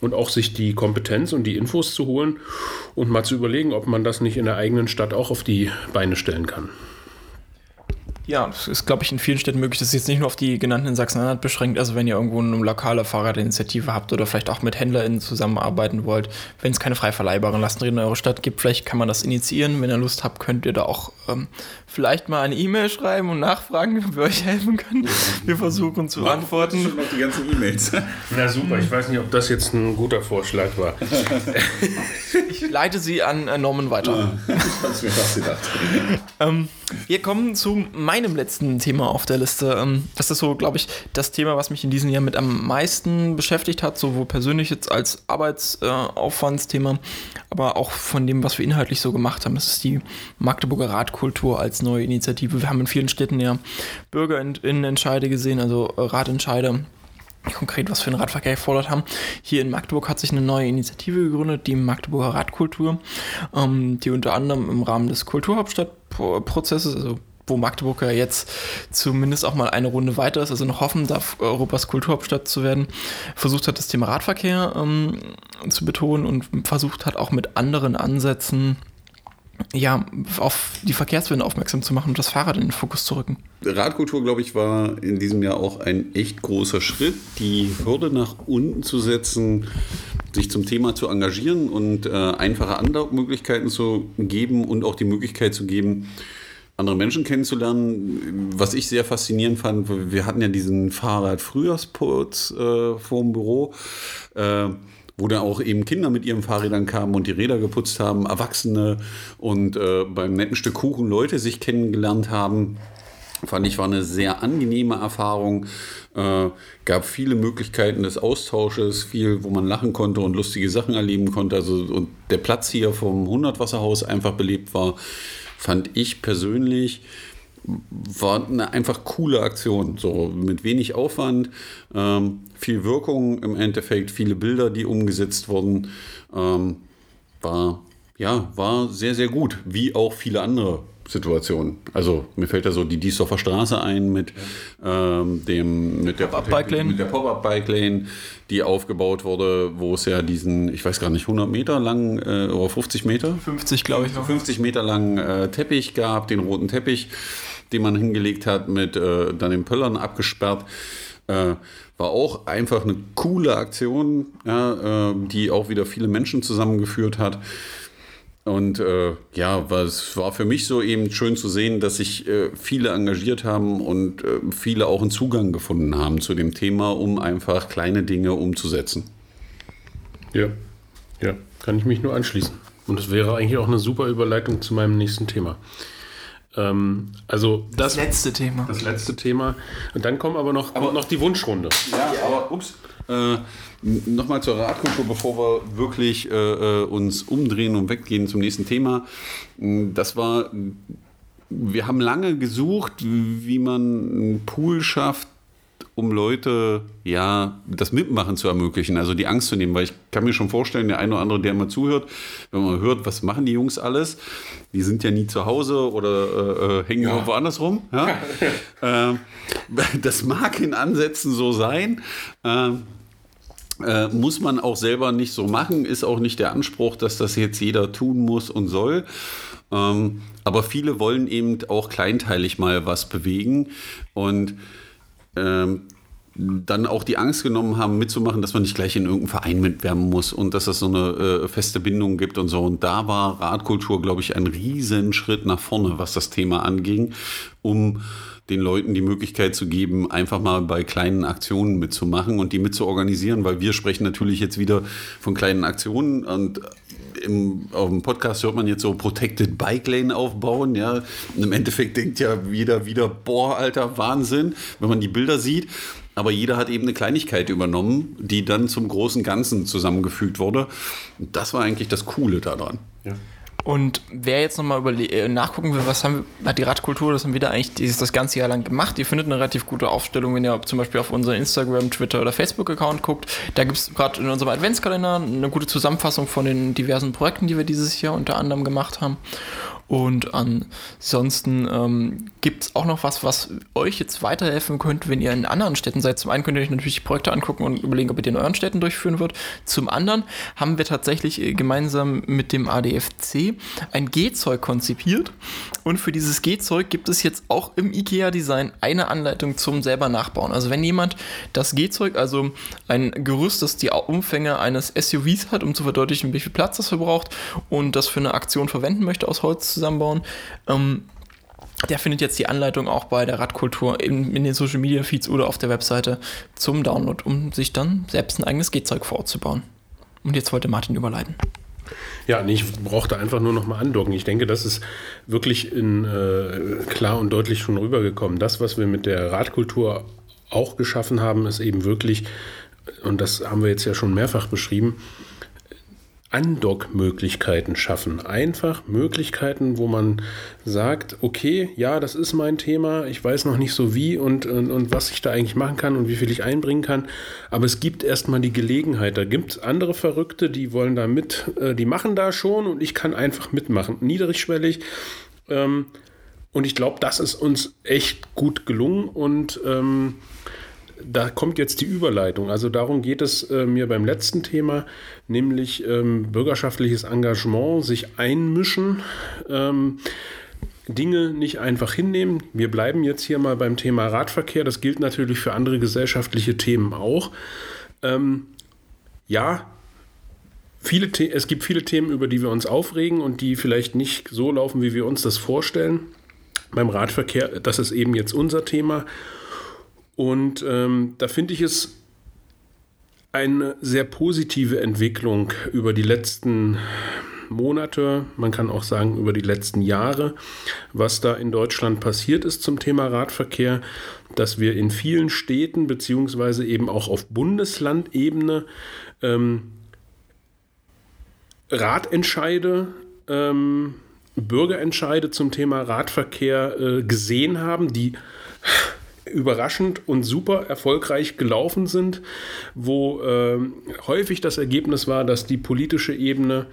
Speaker 3: und auch sich die Kompetenz und die Infos zu holen und mal zu überlegen, ob man das nicht in der eigenen Stadt auch auf die Beine stellen kann.
Speaker 1: Ja, das ist, glaube ich, in vielen Städten möglich. Das ist jetzt nicht nur auf die genannten in Sachsen-Anhalt beschränkt. Also wenn ihr irgendwo eine lokale Fahrradinitiative habt oder vielleicht auch mit HändlerInnen zusammenarbeiten wollt, wenn es keine frei verleihbaren Lastenräder in eurer Stadt gibt, vielleicht kann man das initiieren. Wenn ihr Lust habt, könnt ihr da auch ähm, vielleicht mal eine E-Mail schreiben und nachfragen, *laughs* ob wir euch helfen können. Wir versuchen zu antworten. Schon
Speaker 2: noch die ganzen E-Mails. *laughs*
Speaker 3: Na super, ich weiß nicht, ob das jetzt ein guter Vorschlag war. *laughs*
Speaker 1: ich leite sie an äh, Norman weiter. Ja, ich hab's mir fast gedacht. Ähm, wir kommen zu meinem letzten Thema auf der Liste. Ähm, das ist so, glaube ich, das Thema, was mich in diesem Jahr mit am meisten beschäftigt hat, sowohl persönlich jetzt als Arbeitsaufwandsthema, aber auch von dem, was wir inhaltlich so gemacht haben. Das ist die Magdeburger Radkultur als neue Initiative. Wir haben in vielen Städten ja Bürgerinnenentscheide gesehen, also Ratentscheide konkret was für den Radverkehr gefordert haben. Hier in Magdeburg hat sich eine neue Initiative gegründet, die Magdeburger Radkultur, ähm, die unter anderem im Rahmen des Kulturhauptstadtprozesses, also wo Magdeburg ja jetzt zumindest auch mal eine Runde weiter ist, also noch hoffen darf, Europas Kulturhauptstadt zu werden, versucht hat, das Thema Radverkehr ähm, zu betonen und versucht hat, auch mit anderen Ansätzen ja, auf die Verkehrswende aufmerksam zu machen und das Fahrrad in den Fokus zu rücken.
Speaker 2: Radkultur, glaube ich, war in diesem Jahr auch ein echt großer Schritt, die Hürde nach unten zu setzen, sich zum Thema zu engagieren und äh, einfache Anlaufmöglichkeiten zu geben und auch die Möglichkeit zu geben, andere Menschen kennenzulernen. Was ich sehr faszinierend fand, wir hatten ja diesen Fahrrad-Frühjahrsputz äh, vor dem Büro. Äh, wo dann auch eben Kinder mit ihren Fahrrädern kamen und die Räder geputzt haben, Erwachsene und äh, beim netten Stück Kuchen Leute sich kennengelernt haben. Fand ich war eine sehr angenehme Erfahrung. Äh, gab viele Möglichkeiten des Austausches, viel, wo man lachen konnte und lustige Sachen erleben konnte. Also und der Platz hier vom 100 Wasserhaus einfach belebt war, fand ich persönlich war eine einfach coole Aktion, so mit wenig Aufwand, ähm, viel Wirkung im Endeffekt, viele Bilder, die umgesetzt wurden, ähm, war ja war sehr sehr gut, wie auch viele andere Situationen. Also mir fällt da so die Diesdorfer Straße ein mit ähm, dem mit der
Speaker 1: Pop-up-Bike Lane,
Speaker 2: mit der Pop-up-Bike Lane, die aufgebaut wurde, wo es ja diesen, ich weiß gar nicht, 100 Meter lang äh, oder 50 Meter,
Speaker 1: 50 glaube ich, noch.
Speaker 2: 50 Meter lang äh, Teppich gab, den roten Teppich den man hingelegt hat, mit äh, dann den Pöllern abgesperrt. War auch einfach eine coole Aktion, ja, äh, die auch wieder viele Menschen zusammengeführt hat. Und äh, ja, es war für mich so eben schön zu sehen, dass sich äh, viele engagiert haben und äh, viele auch einen Zugang gefunden haben zu dem Thema, um einfach kleine Dinge umzusetzen.
Speaker 3: Ja, ja, kann ich mich nur anschließen. Und das wäre eigentlich auch eine super Überleitung zu meinem nächsten Thema. Ähm, also das,
Speaker 1: Das letzte Thema.
Speaker 3: das letzte Thema. Und dann kommen aber noch, kommt noch die Wunschrunde.
Speaker 2: Ja, aber ups. Äh, Nochmal zur Radkultur, bevor wir wirklich äh, äh, uns umdrehen und weggehen zum nächsten Thema. Das war, wir haben lange gesucht, wie man einen Pool schafft, um Leute ja das Mitmachen zu ermöglichen, also die Angst zu nehmen, weil ich kann mir schon vorstellen, der eine oder andere, der mal zuhört, wenn man hört, was machen die Jungs alles, die sind ja nie zu Hause oder äh, hängen ja. irgendwo anders rum. Ja? *laughs* äh, *laughs* das mag in Ansätzen so sein. Äh, äh, muss man auch selber nicht so machen, ist auch nicht der Anspruch, dass das jetzt jeder tun muss und soll. Ähm, aber viele wollen eben auch kleinteilig mal was bewegen und ähm, dann auch die Angst genommen haben, mitzumachen, dass man nicht gleich in irgendeinen Verein mitwerben muss und dass es so eine äh, feste Bindung gibt und so. Und da war Radkultur, glaube ich, ein Riesenschritt nach vorne, was das Thema anging, um den Leuten die Möglichkeit zu geben, einfach mal bei kleinen Aktionen mitzumachen und die mitzuorganisieren, weil wir sprechen natürlich jetzt wieder von kleinen Aktionen und im, auf dem Podcast hört man jetzt so Protected Bike Lane aufbauen, ja. Und im Endeffekt denkt ja jeder wieder, boah, alter Wahnsinn, wenn man die Bilder sieht. Aber jeder hat eben eine Kleinigkeit übernommen, die dann zum großen Ganzen zusammengefügt wurde. Und das war eigentlich das Coole daran.
Speaker 1: Ja. Und wer jetzt nochmal äh, nachgucken will, was haben wir, hat die Radkultur, das haben wir da eigentlich dieses, das ganze Jahr lang gemacht. Ihr findet eine relativ gute Aufstellung, wenn ihr zum Beispiel auf unseren Instagram, Twitter oder Facebook-Account guckt. Da gibt es gerade in unserem Adventskalender eine gute Zusammenfassung von den diversen Projekten, die wir dieses Jahr unter anderem gemacht haben. Und ansonsten ähm, gibt es auch noch was, was euch jetzt weiterhelfen könnte, wenn ihr in anderen Städten seid. Zum einen könnt ihr euch natürlich Projekte angucken und überlegen, ob ihr die in euren Städten durchführen wird. Zum anderen haben wir tatsächlich äh, gemeinsam mit dem ADFC ein Gehzeug konzipiert. Und für dieses Gehzeug gibt es jetzt auch im IKEA-Design eine Anleitung zum selber nachbauen. Also wenn jemand das Gehzeug, also ein Gerüst, das die Umfänge eines SUVs hat, um zu verdeutlichen, wie viel Platz das verbraucht und das für eine Aktion verwenden möchte aus Holz zusammenbauen. Ähm, der findet jetzt die Anleitung auch bei der Radkultur in, in, den Social Media Feeds oder auf der Webseite zum Download, um sich dann selbst ein eigenes Gehzeug vorzubauen. Und jetzt wollte Martin überleiten.
Speaker 3: Ja, nee, ich brauchte einfach nur noch mal andocken. Ich denke, das ist wirklich in, äh, klar und deutlich schon rübergekommen. Das, was wir mit der Radkultur auch geschaffen haben, ist eben wirklich, und das haben wir jetzt ja schon mehrfach beschrieben, Andock-Möglichkeiten schaffen. Einfach Möglichkeiten, wo man sagt, okay, ja, das ist mein Thema, ich weiß noch nicht so wie und, und, und was ich da eigentlich machen kann und wie viel ich einbringen kann, aber es gibt erstmal die Gelegenheit. Da gibt es andere Verrückte, die wollen da mit, äh, die machen da schon und ich kann einfach mitmachen. Niedrigschwellig. Ähm, und ich glaube, das ist uns echt gut gelungen und ähm, da kommt jetzt die Überleitung. Also darum geht es äh, mir beim letzten Thema, nämlich ähm, bürgerschaftliches Engagement, sich einmischen. Ähm, Dinge nicht einfach hinnehmen. Wir bleiben jetzt hier mal beim Thema Radverkehr. Das gilt natürlich für andere gesellschaftliche Themen auch. Ähm, ja, viele es gibt viele Themen, über die wir uns aufregen und die vielleicht nicht so laufen, wie wir uns das vorstellen. Beim Radverkehr, das ist eben jetzt unser Thema. Und ähm, da finde ich es eine sehr positive Entwicklung über die letzten Monate, man kann auch sagen über die letzten Jahre, was da in Deutschland passiert ist zum Thema Radverkehr, dass wir in vielen Städten beziehungsweise eben auch auf Bundeslandebene ähm, Ratentscheide, ähm, Bürgerentscheide zum Thema Radverkehr äh, gesehen haben, die überraschend und super erfolgreich gelaufen sind, wo äh, häufig das Ergebnis war, dass die politische Ebene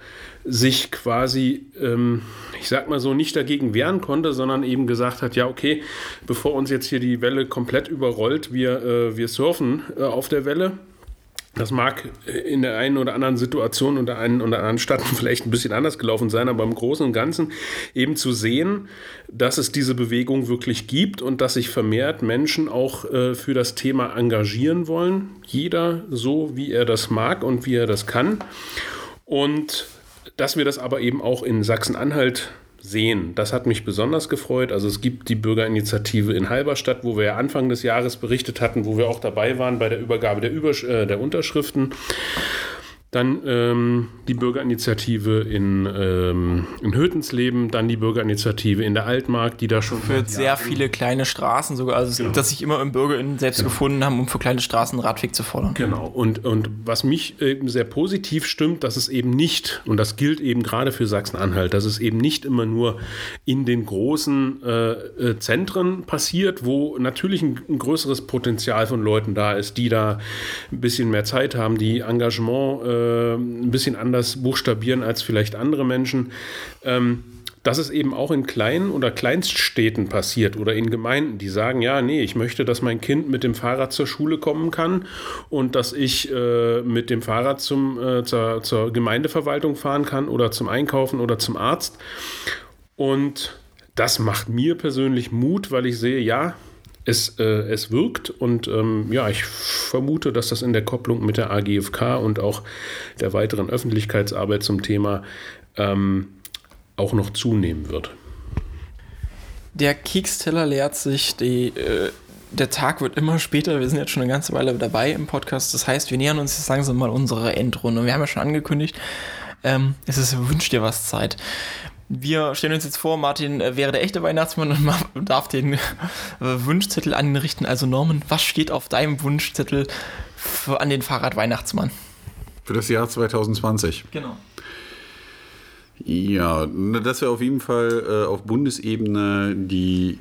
Speaker 3: sich quasi, ähm, ich sag mal so, nicht dagegen wehren konnte, sondern eben gesagt hat, ja, okay, bevor uns jetzt hier die Welle komplett überrollt, wir, äh, wir surfen äh, auf der Welle. Das mag in der einen oder anderen Situation und der einen oder anderen Stadt *laughs* vielleicht ein bisschen anders gelaufen sein, aber im Großen und Ganzen eben zu sehen, dass es diese Bewegung wirklich gibt und dass sich vermehrt Menschen auch äh, für das Thema engagieren wollen. Jeder so, wie er das mag und wie er das kann. Und dass wir das aber eben auch in Sachsen-Anhalt sehen. Das hat mich besonders gefreut. Also es gibt die Bürgerinitiative in Halberstadt, wo wir ja Anfang des Jahres berichtet hatten, wo wir auch dabei waren bei der Übergabe der, Übersch äh, der Unterschriften. Dann ähm, die Bürgerinitiative in, ähm, in Hötensleben, dann die Bürgerinitiative in der Altmark, die da schon.
Speaker 1: Für sehr viele kleine Straßen sogar, also genau. dass sich immer im BürgerInnen selbst genau. gefunden haben, um für kleine Straßen einen Radweg zu fordern.
Speaker 3: Genau. Und, und was mich eben sehr positiv stimmt, dass es eben nicht, und das gilt eben gerade für Sachsen-Anhalt, dass es eben nicht immer nur in den großen äh, äh, Zentren passiert, wo natürlich ein, ein größeres Potenzial von Leuten da ist, die da ein bisschen mehr Zeit haben, die Engagement äh, äh, ein bisschen anders buchstabieren als vielleicht andere Menschen. Ähm, dass es eben auch in kleinen oder Kleinststädten passiert oder in Gemeinden, die sagen, ja, nee, ich möchte, dass mein Kind mit dem Fahrrad zur Schule kommen kann und dass ich äh, mit dem Fahrrad zum, äh, zur, zur Gemeindeverwaltung fahren kann oder zum Einkaufen oder zum Arzt. Und das macht mir persönlich Mut, weil ich sehe, ja, es, äh, es wirkt und ähm, ja, ich vermute, dass das in der Kopplung mit der AGFK und auch der weiteren Öffentlichkeitsarbeit zum Thema ähm, auch noch zunehmen wird.
Speaker 1: Der Keksteller leert sich, die, äh, der Tag wird immer später, wir sind jetzt schon eine ganze Weile dabei im Podcast, das heißt, wir nähern uns jetzt langsam mal unserer Endrunde. Wir haben ja schon angekündigt, ähm, es ist Wünsch dir was Zeit wir stellen uns jetzt vor, Martin äh, wäre der echte Weihnachtsmann und *laughs* darf den äh, Wunschzettel an ihn richten. Also Norman, was steht auf deinem Wunschzettel für, an den Fahrradweihnachtsmann?
Speaker 2: Für das Jahr 2020.
Speaker 1: Genau.
Speaker 2: Ja, dass wir auf jeden Fall äh, auf Bundesebene die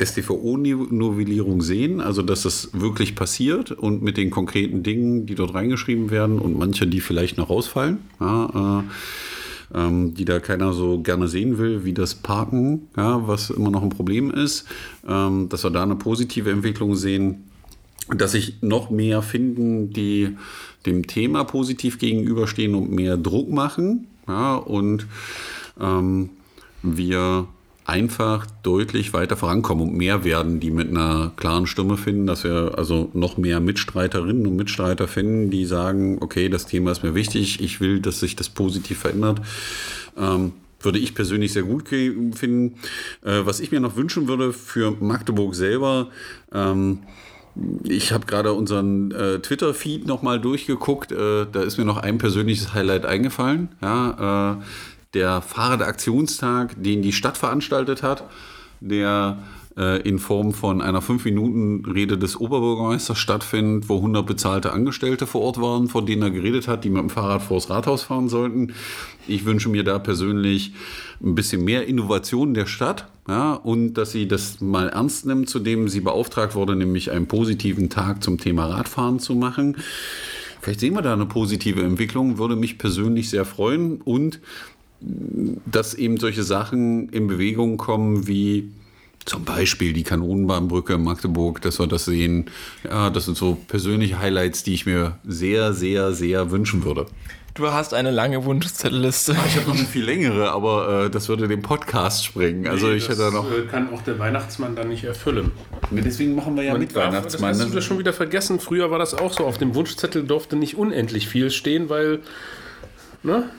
Speaker 2: StVO-Novellierung sehen, also dass es wirklich passiert und mit den konkreten Dingen, die dort reingeschrieben werden und manche, die vielleicht noch rausfallen. Ja, äh, ähm, die da keiner so gerne sehen will, wie das Parken, ja, was immer noch ein Problem ist, ähm, dass wir da eine positive Entwicklung sehen, dass sich noch mehr finden, die dem Thema positiv gegenüberstehen und mehr Druck machen. Ja, und ähm, wir einfach deutlich weiter vorankommen und mehr werden, die mit einer klaren Stimme finden, dass wir also noch mehr Mitstreiterinnen und Mitstreiter finden, die sagen, okay, das Thema ist mir wichtig, ich will, dass sich das positiv verändert. Ähm, würde ich persönlich sehr gut finden. Äh, was ich mir noch wünschen würde für Magdeburg selber, ähm, ich habe gerade unseren äh, Twitter-Feed nochmal durchgeguckt. Äh, da ist mir noch ein persönliches Highlight eingefallen. Ja, äh, der Fahrradaktionstag, den die Stadt veranstaltet hat, der äh, in Form von einer 5-Minuten-Rede des Oberbürgermeisters stattfindet, wo 100 bezahlte Angestellte vor Ort waren, von denen er geredet hat, die mit dem Fahrrad vors Rathaus fahren sollten. Ich wünsche mir da persönlich ein bisschen mehr Innovation der Stadt ja, und dass sie das mal ernst nimmt, zu dem sie beauftragt wurde, nämlich einen positiven Tag zum Thema Radfahren zu machen. Vielleicht sehen wir da eine positive Entwicklung, würde mich persönlich sehr freuen und dass eben solche Sachen in Bewegung kommen wie zum Beispiel die Kanonenbahnbrücke in Magdeburg, dass wir das sehen. Ja, das sind so persönliche Highlights, die ich mir sehr, sehr, sehr wünschen würde.
Speaker 1: Du hast eine lange Wunschzettelliste.
Speaker 2: Ich habe noch eine viel längere, aber äh, das würde den Podcast sprengen. Also nee, ich hätte noch.
Speaker 3: Äh, kann auch der Weihnachtsmann dann nicht erfüllen.
Speaker 2: Deswegen machen wir ja Man mit darf, Weihnachtsmann.
Speaker 3: Das hast du das schon wieder vergessen. Früher war das auch so. Auf dem Wunschzettel durfte nicht unendlich viel stehen, weil. Ne?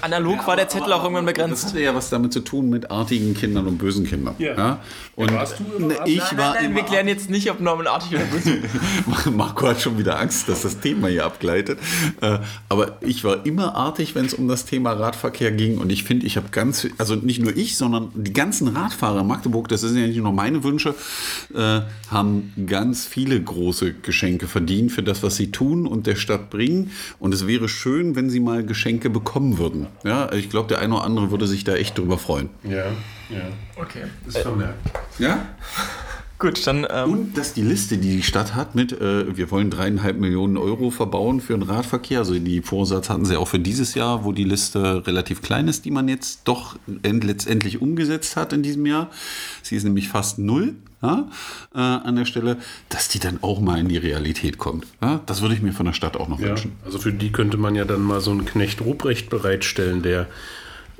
Speaker 1: Analog ja, war der Zettel aber, auch irgendwann begrenzt.
Speaker 2: Das hatte ja was damit zu tun mit artigen Kindern und bösen Kindern. Ja. ja? Und warst du immer ich nein, war
Speaker 1: nein, nein, wir klären jetzt nicht, ob Norman artig oder böse *laughs*
Speaker 2: Marco hat schon wieder Angst, dass das Thema hier abgleitet. Äh, aber ich war immer artig, wenn es um das Thema Radverkehr ging. Und ich finde, ich habe ganz, also nicht nur ich, sondern die ganzen Radfahrer in Magdeburg, das sind ja nicht nur meine Wünsche, äh, haben ganz viele große Geschenke verdient für das, was sie tun und der Stadt bringen. Und es wäre schön, wenn sie mal Geschenke bekommen würden. Ja, ich glaube, der eine oder andere würde sich da echt drüber freuen.
Speaker 3: Ja, ja. Okay. Ist vermerkt.
Speaker 2: Ja?
Speaker 1: Gut, dann.
Speaker 2: Ähm und dass die Liste, die die Stadt hat, mit äh, wir wollen dreieinhalb Millionen Euro verbauen für den Radverkehr, also die Vorsatz hatten sie auch für dieses Jahr, wo die Liste relativ klein ist, die man jetzt doch letztendlich umgesetzt hat in diesem Jahr. Sie ist nämlich fast null ja, äh, an der Stelle, dass die dann auch mal in die Realität kommt. Ja? Das würde ich mir von der Stadt auch noch ja, wünschen.
Speaker 3: Also für die könnte man ja dann mal so einen Knecht Ruprecht bereitstellen, der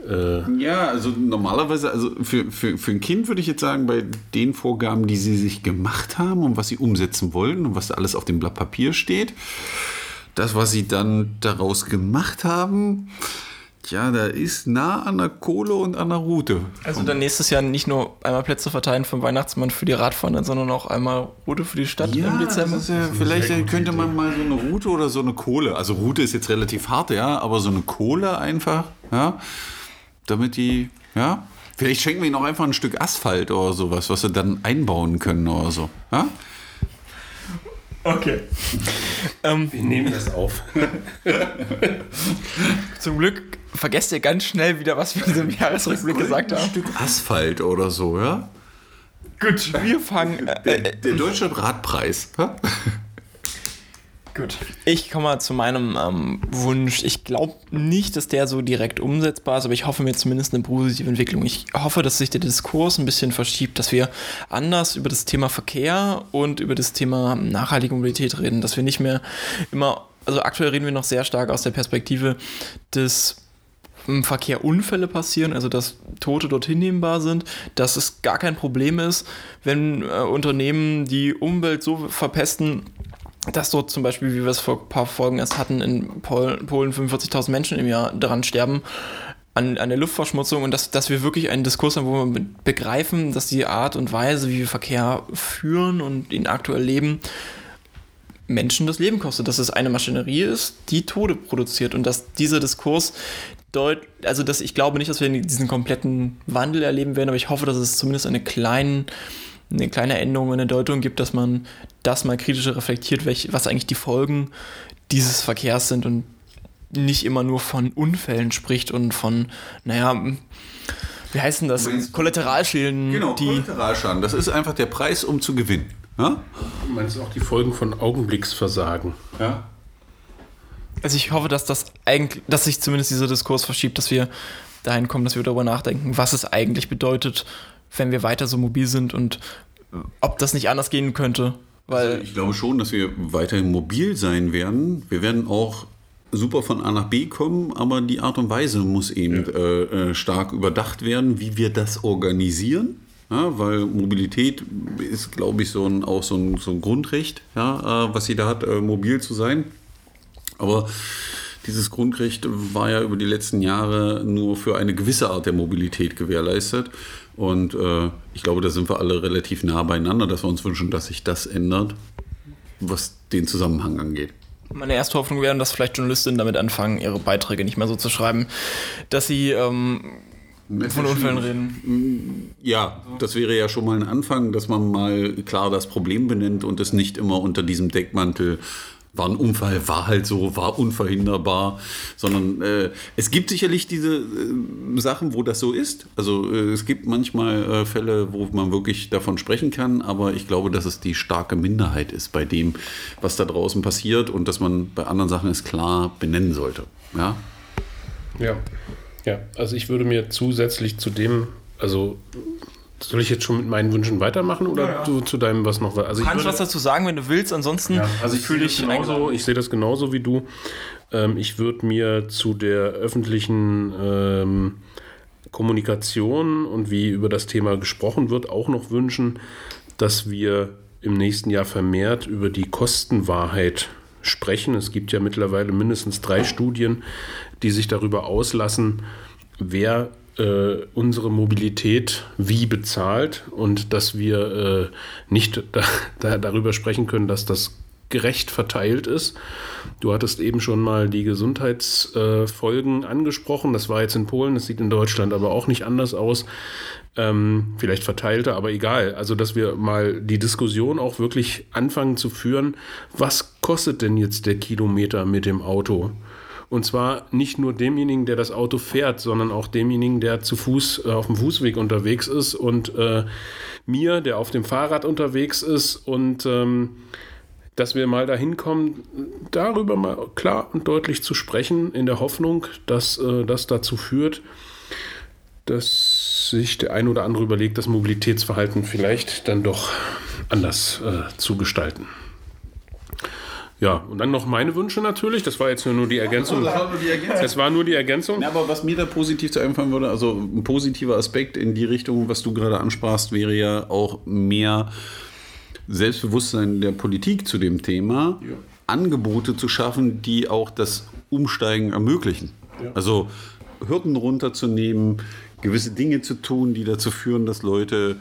Speaker 2: äh ja, also normalerweise, also für, für, für ein Kind würde ich jetzt sagen, bei den Vorgaben, die sie sich gemacht haben und was sie umsetzen wollen und was da alles auf dem Blatt Papier steht, das, was sie dann daraus gemacht haben, ja, da ist nah an der Kohle und an der Route.
Speaker 1: Also dann nächstes Jahr nicht nur einmal Plätze verteilen vom Weihnachtsmann für die Radfahrer, sondern auch einmal Route für die Stadt
Speaker 2: ja, im Dezember. Ja, vielleicht könnte man mal so eine Route oder so eine Kohle, also Route ist jetzt relativ hart, ja, aber so eine Kohle einfach, ja, damit die, ja, vielleicht schenken wir ihnen auch einfach ein Stück Asphalt oder sowas, was sie dann einbauen können oder so. Ja?
Speaker 1: Okay.
Speaker 3: ähm, wir nehmen das auf. *laughs*
Speaker 1: Zum Glück vergesst ihr ganz schnell wieder, was wir in diesem Jahresrückblick gesagt haben. Ein
Speaker 2: Stück Asphalt oder so, ja?
Speaker 1: Gut, wir fangen.
Speaker 2: Äh, der, der Deutsche Radpreis.
Speaker 1: Gut. Ich komme mal zu meinem ähm, Wunsch. Ich glaube nicht, dass der so direkt umsetzbar ist, aber ich hoffe mir zumindest eine positive Entwicklung. Ich hoffe, dass sich der Diskurs ein bisschen verschiebt, dass wir anders über das Thema Verkehr und über das Thema nachhaltige Mobilität reden, dass wir nicht mehr immer, also aktuell reden wir noch sehr stark aus der Perspektive des im Verkehr Unfälle passieren, also dass Tote dort hinnehmbar sind, dass es gar kein Problem ist, wenn äh, Unternehmen die Umwelt so verpesten, dass dort zum Beispiel, wie wir es vor ein paar Folgen erst hatten, in Polen 45.000 Menschen im Jahr daran sterben, an, an der Luftverschmutzung und dass, dass wir wirklich einen Diskurs haben, wo wir begreifen, dass die Art und Weise, wie wir Verkehr führen und ihn aktuell leben, Menschen das Leben kostet, dass es eine Maschinerie ist, die Tode produziert und dass dieser Diskurs deut also dass ich glaube nicht, dass wir diesen kompletten Wandel erleben werden, aber ich hoffe, dass es zumindest eine kleinen eine kleine Änderung in der Deutung gibt, dass man das mal kritischer reflektiert, welch, was eigentlich die Folgen dieses Verkehrs sind und nicht immer nur von Unfällen spricht und von, naja, wie heißen das? Kollateralschäden.
Speaker 2: Genau, die Kollateralschaden. Das ist einfach der Preis, um zu gewinnen. Ja?
Speaker 3: Du meinst auch die Folgen von Augenblicksversagen.
Speaker 2: Ja.
Speaker 1: Also ich hoffe, dass das eigentlich, dass sich zumindest dieser Diskurs verschiebt, dass wir dahin kommen, dass wir darüber nachdenken, was es eigentlich bedeutet, wenn wir weiter so mobil sind und ob das nicht anders gehen könnte. Weil
Speaker 2: also ich glaube schon, dass wir weiterhin mobil sein werden. Wir werden auch super von A nach B kommen, aber die Art und Weise muss eben ja. äh, äh stark überdacht werden, wie wir das organisieren. Ja, weil Mobilität ist, glaube ich, so ein, auch so ein, so ein Grundrecht, ja, äh, was jeder hat, äh, mobil zu sein. Aber dieses Grundrecht war ja über die letzten Jahre nur für eine gewisse Art der Mobilität gewährleistet. Und äh, ich glaube, da sind wir alle relativ nah beieinander, dass wir uns wünschen, dass sich das ändert, was den Zusammenhang angeht.
Speaker 1: Meine erste Hoffnung wäre, dass vielleicht Journalistinnen damit anfangen, ihre Beiträge nicht mehr so zu schreiben, dass sie ähm, von Unfällen reden.
Speaker 2: Ja, das wäre ja schon mal ein Anfang, dass man mal klar das Problem benennt und es nicht immer unter diesem Deckmantel war ein Unfall, war halt so, war unverhinderbar, sondern äh, es gibt sicherlich diese äh, Sachen, wo das so ist. Also äh, es gibt manchmal äh, Fälle, wo man wirklich davon sprechen kann, aber ich glaube, dass es die starke Minderheit ist bei dem, was da draußen passiert und dass man bei anderen Sachen es klar benennen sollte. Ja.
Speaker 3: Ja. Ja, also ich würde mir zusätzlich zu dem, also soll ich jetzt schon mit meinen Wünschen weitermachen oder ja, ja. Du, zu deinem was noch?
Speaker 1: Also du kannst was dazu sagen, wenn du willst. Ansonsten
Speaker 3: ja, also ich fühle ich genauso. Ich sehe das genauso wie du. Ähm, ich würde mir zu der öffentlichen ähm, Kommunikation und wie über das Thema gesprochen wird auch noch wünschen, dass wir im nächsten Jahr vermehrt über die Kostenwahrheit sprechen. Es gibt ja mittlerweile mindestens drei Studien, die sich darüber auslassen, wer äh, unsere Mobilität wie bezahlt und dass wir äh, nicht *laughs* da, da, darüber sprechen können, dass das gerecht verteilt ist. Du hattest eben schon mal die Gesundheitsfolgen äh, angesprochen. Das war jetzt in Polen, das sieht in Deutschland aber auch nicht anders aus. Ähm, vielleicht verteilter, aber egal. Also, dass wir mal die Diskussion auch wirklich anfangen zu führen, was kostet denn jetzt der Kilometer mit dem Auto? Und zwar nicht nur demjenigen, der das Auto fährt, sondern auch demjenigen, der zu Fuß äh, auf dem Fußweg unterwegs ist und äh, mir, der auf dem Fahrrad unterwegs ist und ähm, dass wir mal dahin kommen, darüber mal klar und deutlich zu sprechen, in der Hoffnung, dass äh, das dazu führt, dass sich der ein oder andere überlegt, das Mobilitätsverhalten vielleicht dann doch anders äh, zu gestalten. Ja, und dann noch meine Wünsche natürlich. Das war jetzt nur die Ergänzung. Das war nur die Ergänzung. Das war nur die Ergänzung.
Speaker 2: Ja, aber was mir da positiv zu einfallen würde, also ein positiver Aspekt in die Richtung, was du gerade ansprachst, wäre ja auch mehr Selbstbewusstsein der Politik zu dem Thema, ja. Angebote zu schaffen, die auch das Umsteigen ermöglichen. Ja. Also Hürden runterzunehmen, gewisse Dinge zu tun, die dazu führen, dass Leute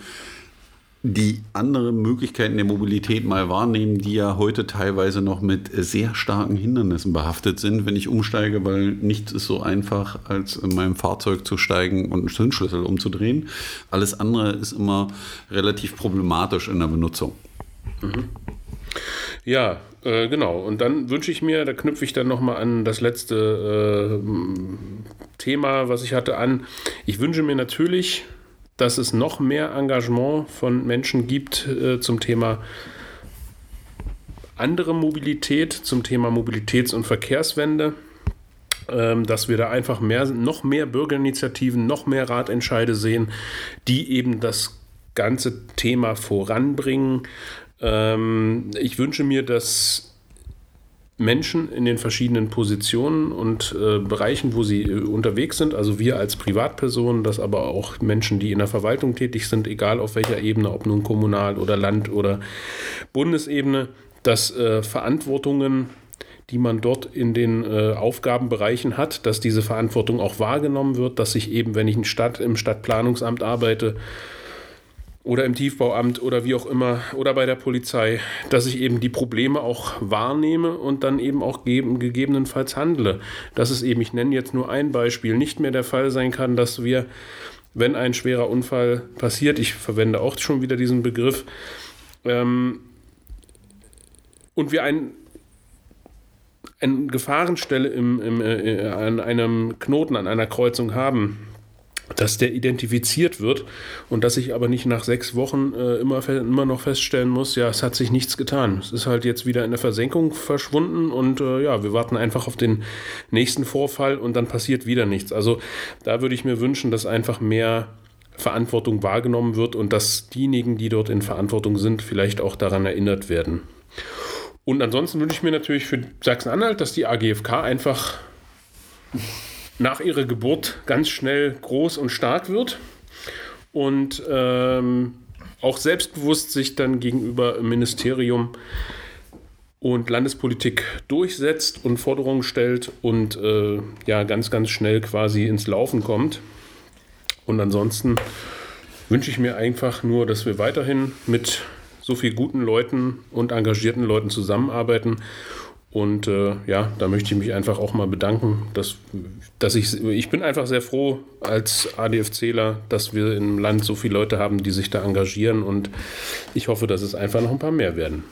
Speaker 2: die andere Möglichkeiten der Mobilität mal wahrnehmen, die ja heute teilweise noch mit sehr starken Hindernissen behaftet sind, wenn ich umsteige, weil nichts ist so einfach, als in meinem Fahrzeug zu steigen und einen Zündschlüssel umzudrehen. Alles andere ist immer relativ problematisch in der Benutzung.
Speaker 3: Mhm. Ja, äh, genau. Und dann wünsche ich mir, da knüpfe ich dann nochmal an das letzte äh, Thema, was ich hatte, an. Ich wünsche mir natürlich, dass es noch mehr Engagement von Menschen gibt äh, zum Thema andere Mobilität, zum Thema Mobilitäts- und Verkehrswende, ähm, dass wir da einfach mehr, noch mehr Bürgerinitiativen, noch mehr Ratentscheide sehen, die eben das ganze Thema voranbringen. Ähm, ich wünsche mir, dass Menschen in den verschiedenen Positionen und äh, Bereichen, wo sie äh, unterwegs sind, also wir als Privatpersonen, das aber auch Menschen, die in der Verwaltung tätig sind, egal auf welcher Ebene, ob nun kommunal oder Land oder Bundesebene, dass äh, Verantwortungen, die man dort in den äh, Aufgabenbereichen hat, dass diese Verantwortung auch wahrgenommen wird, dass ich eben, wenn ich in Stadt, im Stadtplanungsamt arbeite, oder im Tiefbauamt oder wie auch immer oder bei der Polizei, dass ich eben die Probleme auch wahrnehme und dann eben auch gegebenenfalls handle. Dass es eben, ich nenne jetzt nur ein Beispiel, nicht mehr der Fall sein kann, dass wir, wenn ein schwerer Unfall passiert, ich verwende auch schon wieder diesen Begriff, ähm, und wir ein, eine Gefahrenstelle im, im, äh, an einem Knoten, an einer Kreuzung haben, dass der identifiziert wird und dass ich aber nicht nach sechs Wochen äh, immer, immer noch feststellen muss, ja, es hat sich nichts getan. Es ist halt jetzt wieder in der Versenkung verschwunden und äh, ja, wir warten einfach auf den nächsten Vorfall und dann passiert wieder nichts. Also da würde ich mir wünschen, dass einfach mehr Verantwortung wahrgenommen wird und dass diejenigen, die dort in Verantwortung sind, vielleicht auch daran erinnert werden. Und ansonsten wünsche ich mir natürlich für Sachsen-Anhalt, dass die AGFK einfach nach ihrer Geburt ganz schnell groß und stark wird und ähm, auch selbstbewusst sich dann gegenüber Ministerium und Landespolitik durchsetzt und Forderungen stellt und äh, ja ganz, ganz schnell quasi ins Laufen kommt. Und ansonsten wünsche ich mir einfach nur, dass wir weiterhin mit so vielen guten Leuten und engagierten Leuten zusammenarbeiten und äh, ja, da möchte ich mich einfach auch mal bedanken, dass, dass ich, ich bin einfach sehr froh als ADFCler, dass wir im Land so viele Leute haben, die sich da engagieren und ich hoffe, dass es einfach noch ein paar mehr werden.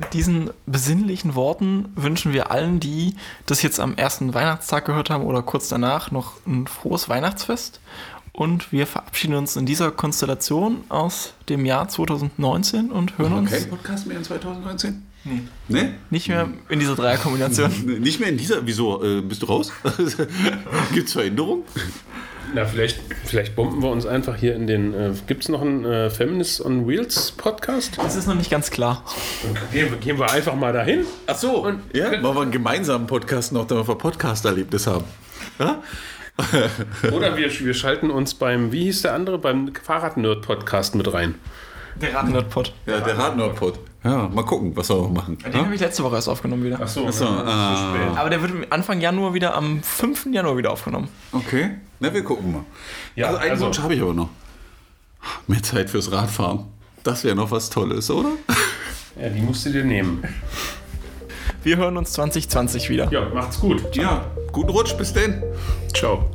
Speaker 1: Mit diesen besinnlichen Worten wünschen wir allen, die das jetzt am ersten Weihnachtstag gehört haben oder kurz danach, noch ein frohes Weihnachtsfest. Und wir verabschieden uns in dieser Konstellation aus dem Jahr 2019 und hören uns.
Speaker 2: Kein Podcast mehr in 2019?
Speaker 1: Nee. nee. Nicht mehr in dieser Dreierkombination. *laughs*
Speaker 2: Nicht mehr in dieser. Wieso? Äh, bist du raus? *laughs* Gibt es Veränderungen?
Speaker 3: Na, vielleicht, vielleicht bomben wir uns einfach hier in den. Äh, Gibt es noch einen äh, Feminist on Wheels Podcast?
Speaker 1: Das ist noch nicht ganz klar.
Speaker 3: Gehen, gehen wir einfach mal dahin.
Speaker 2: Ach so. Und ja, machen wir einen gemeinsamen Podcast noch, damit wir Podcast-Erlebnis haben. Ja?
Speaker 3: Oder wir, wir schalten uns beim, wie hieß der andere, beim Fahrrad-Nerd-Podcast mit rein.
Speaker 1: Der Rad-Nerd-Pod.
Speaker 2: Ja, der Rad-Nerd-Pod. Ja, mal gucken, was wir noch machen.
Speaker 1: Den ja? habe ich letzte Woche erst aufgenommen wieder.
Speaker 3: Ach so, Ach so ah.
Speaker 1: Aber der wird Anfang Januar wieder, am 5. Januar wieder aufgenommen.
Speaker 2: Okay, na, wir gucken mal. Ja, also einen also, Wunsch habe ich aber noch. Mehr Zeit fürs Radfahren. Das wäre noch was Tolles, oder? *laughs*
Speaker 3: Ja, die musst du dir nehmen.
Speaker 1: Wir hören uns 2020 wieder.
Speaker 3: Ja, macht's gut.
Speaker 2: Ja, guten Rutsch, bis denn.
Speaker 3: Ciao.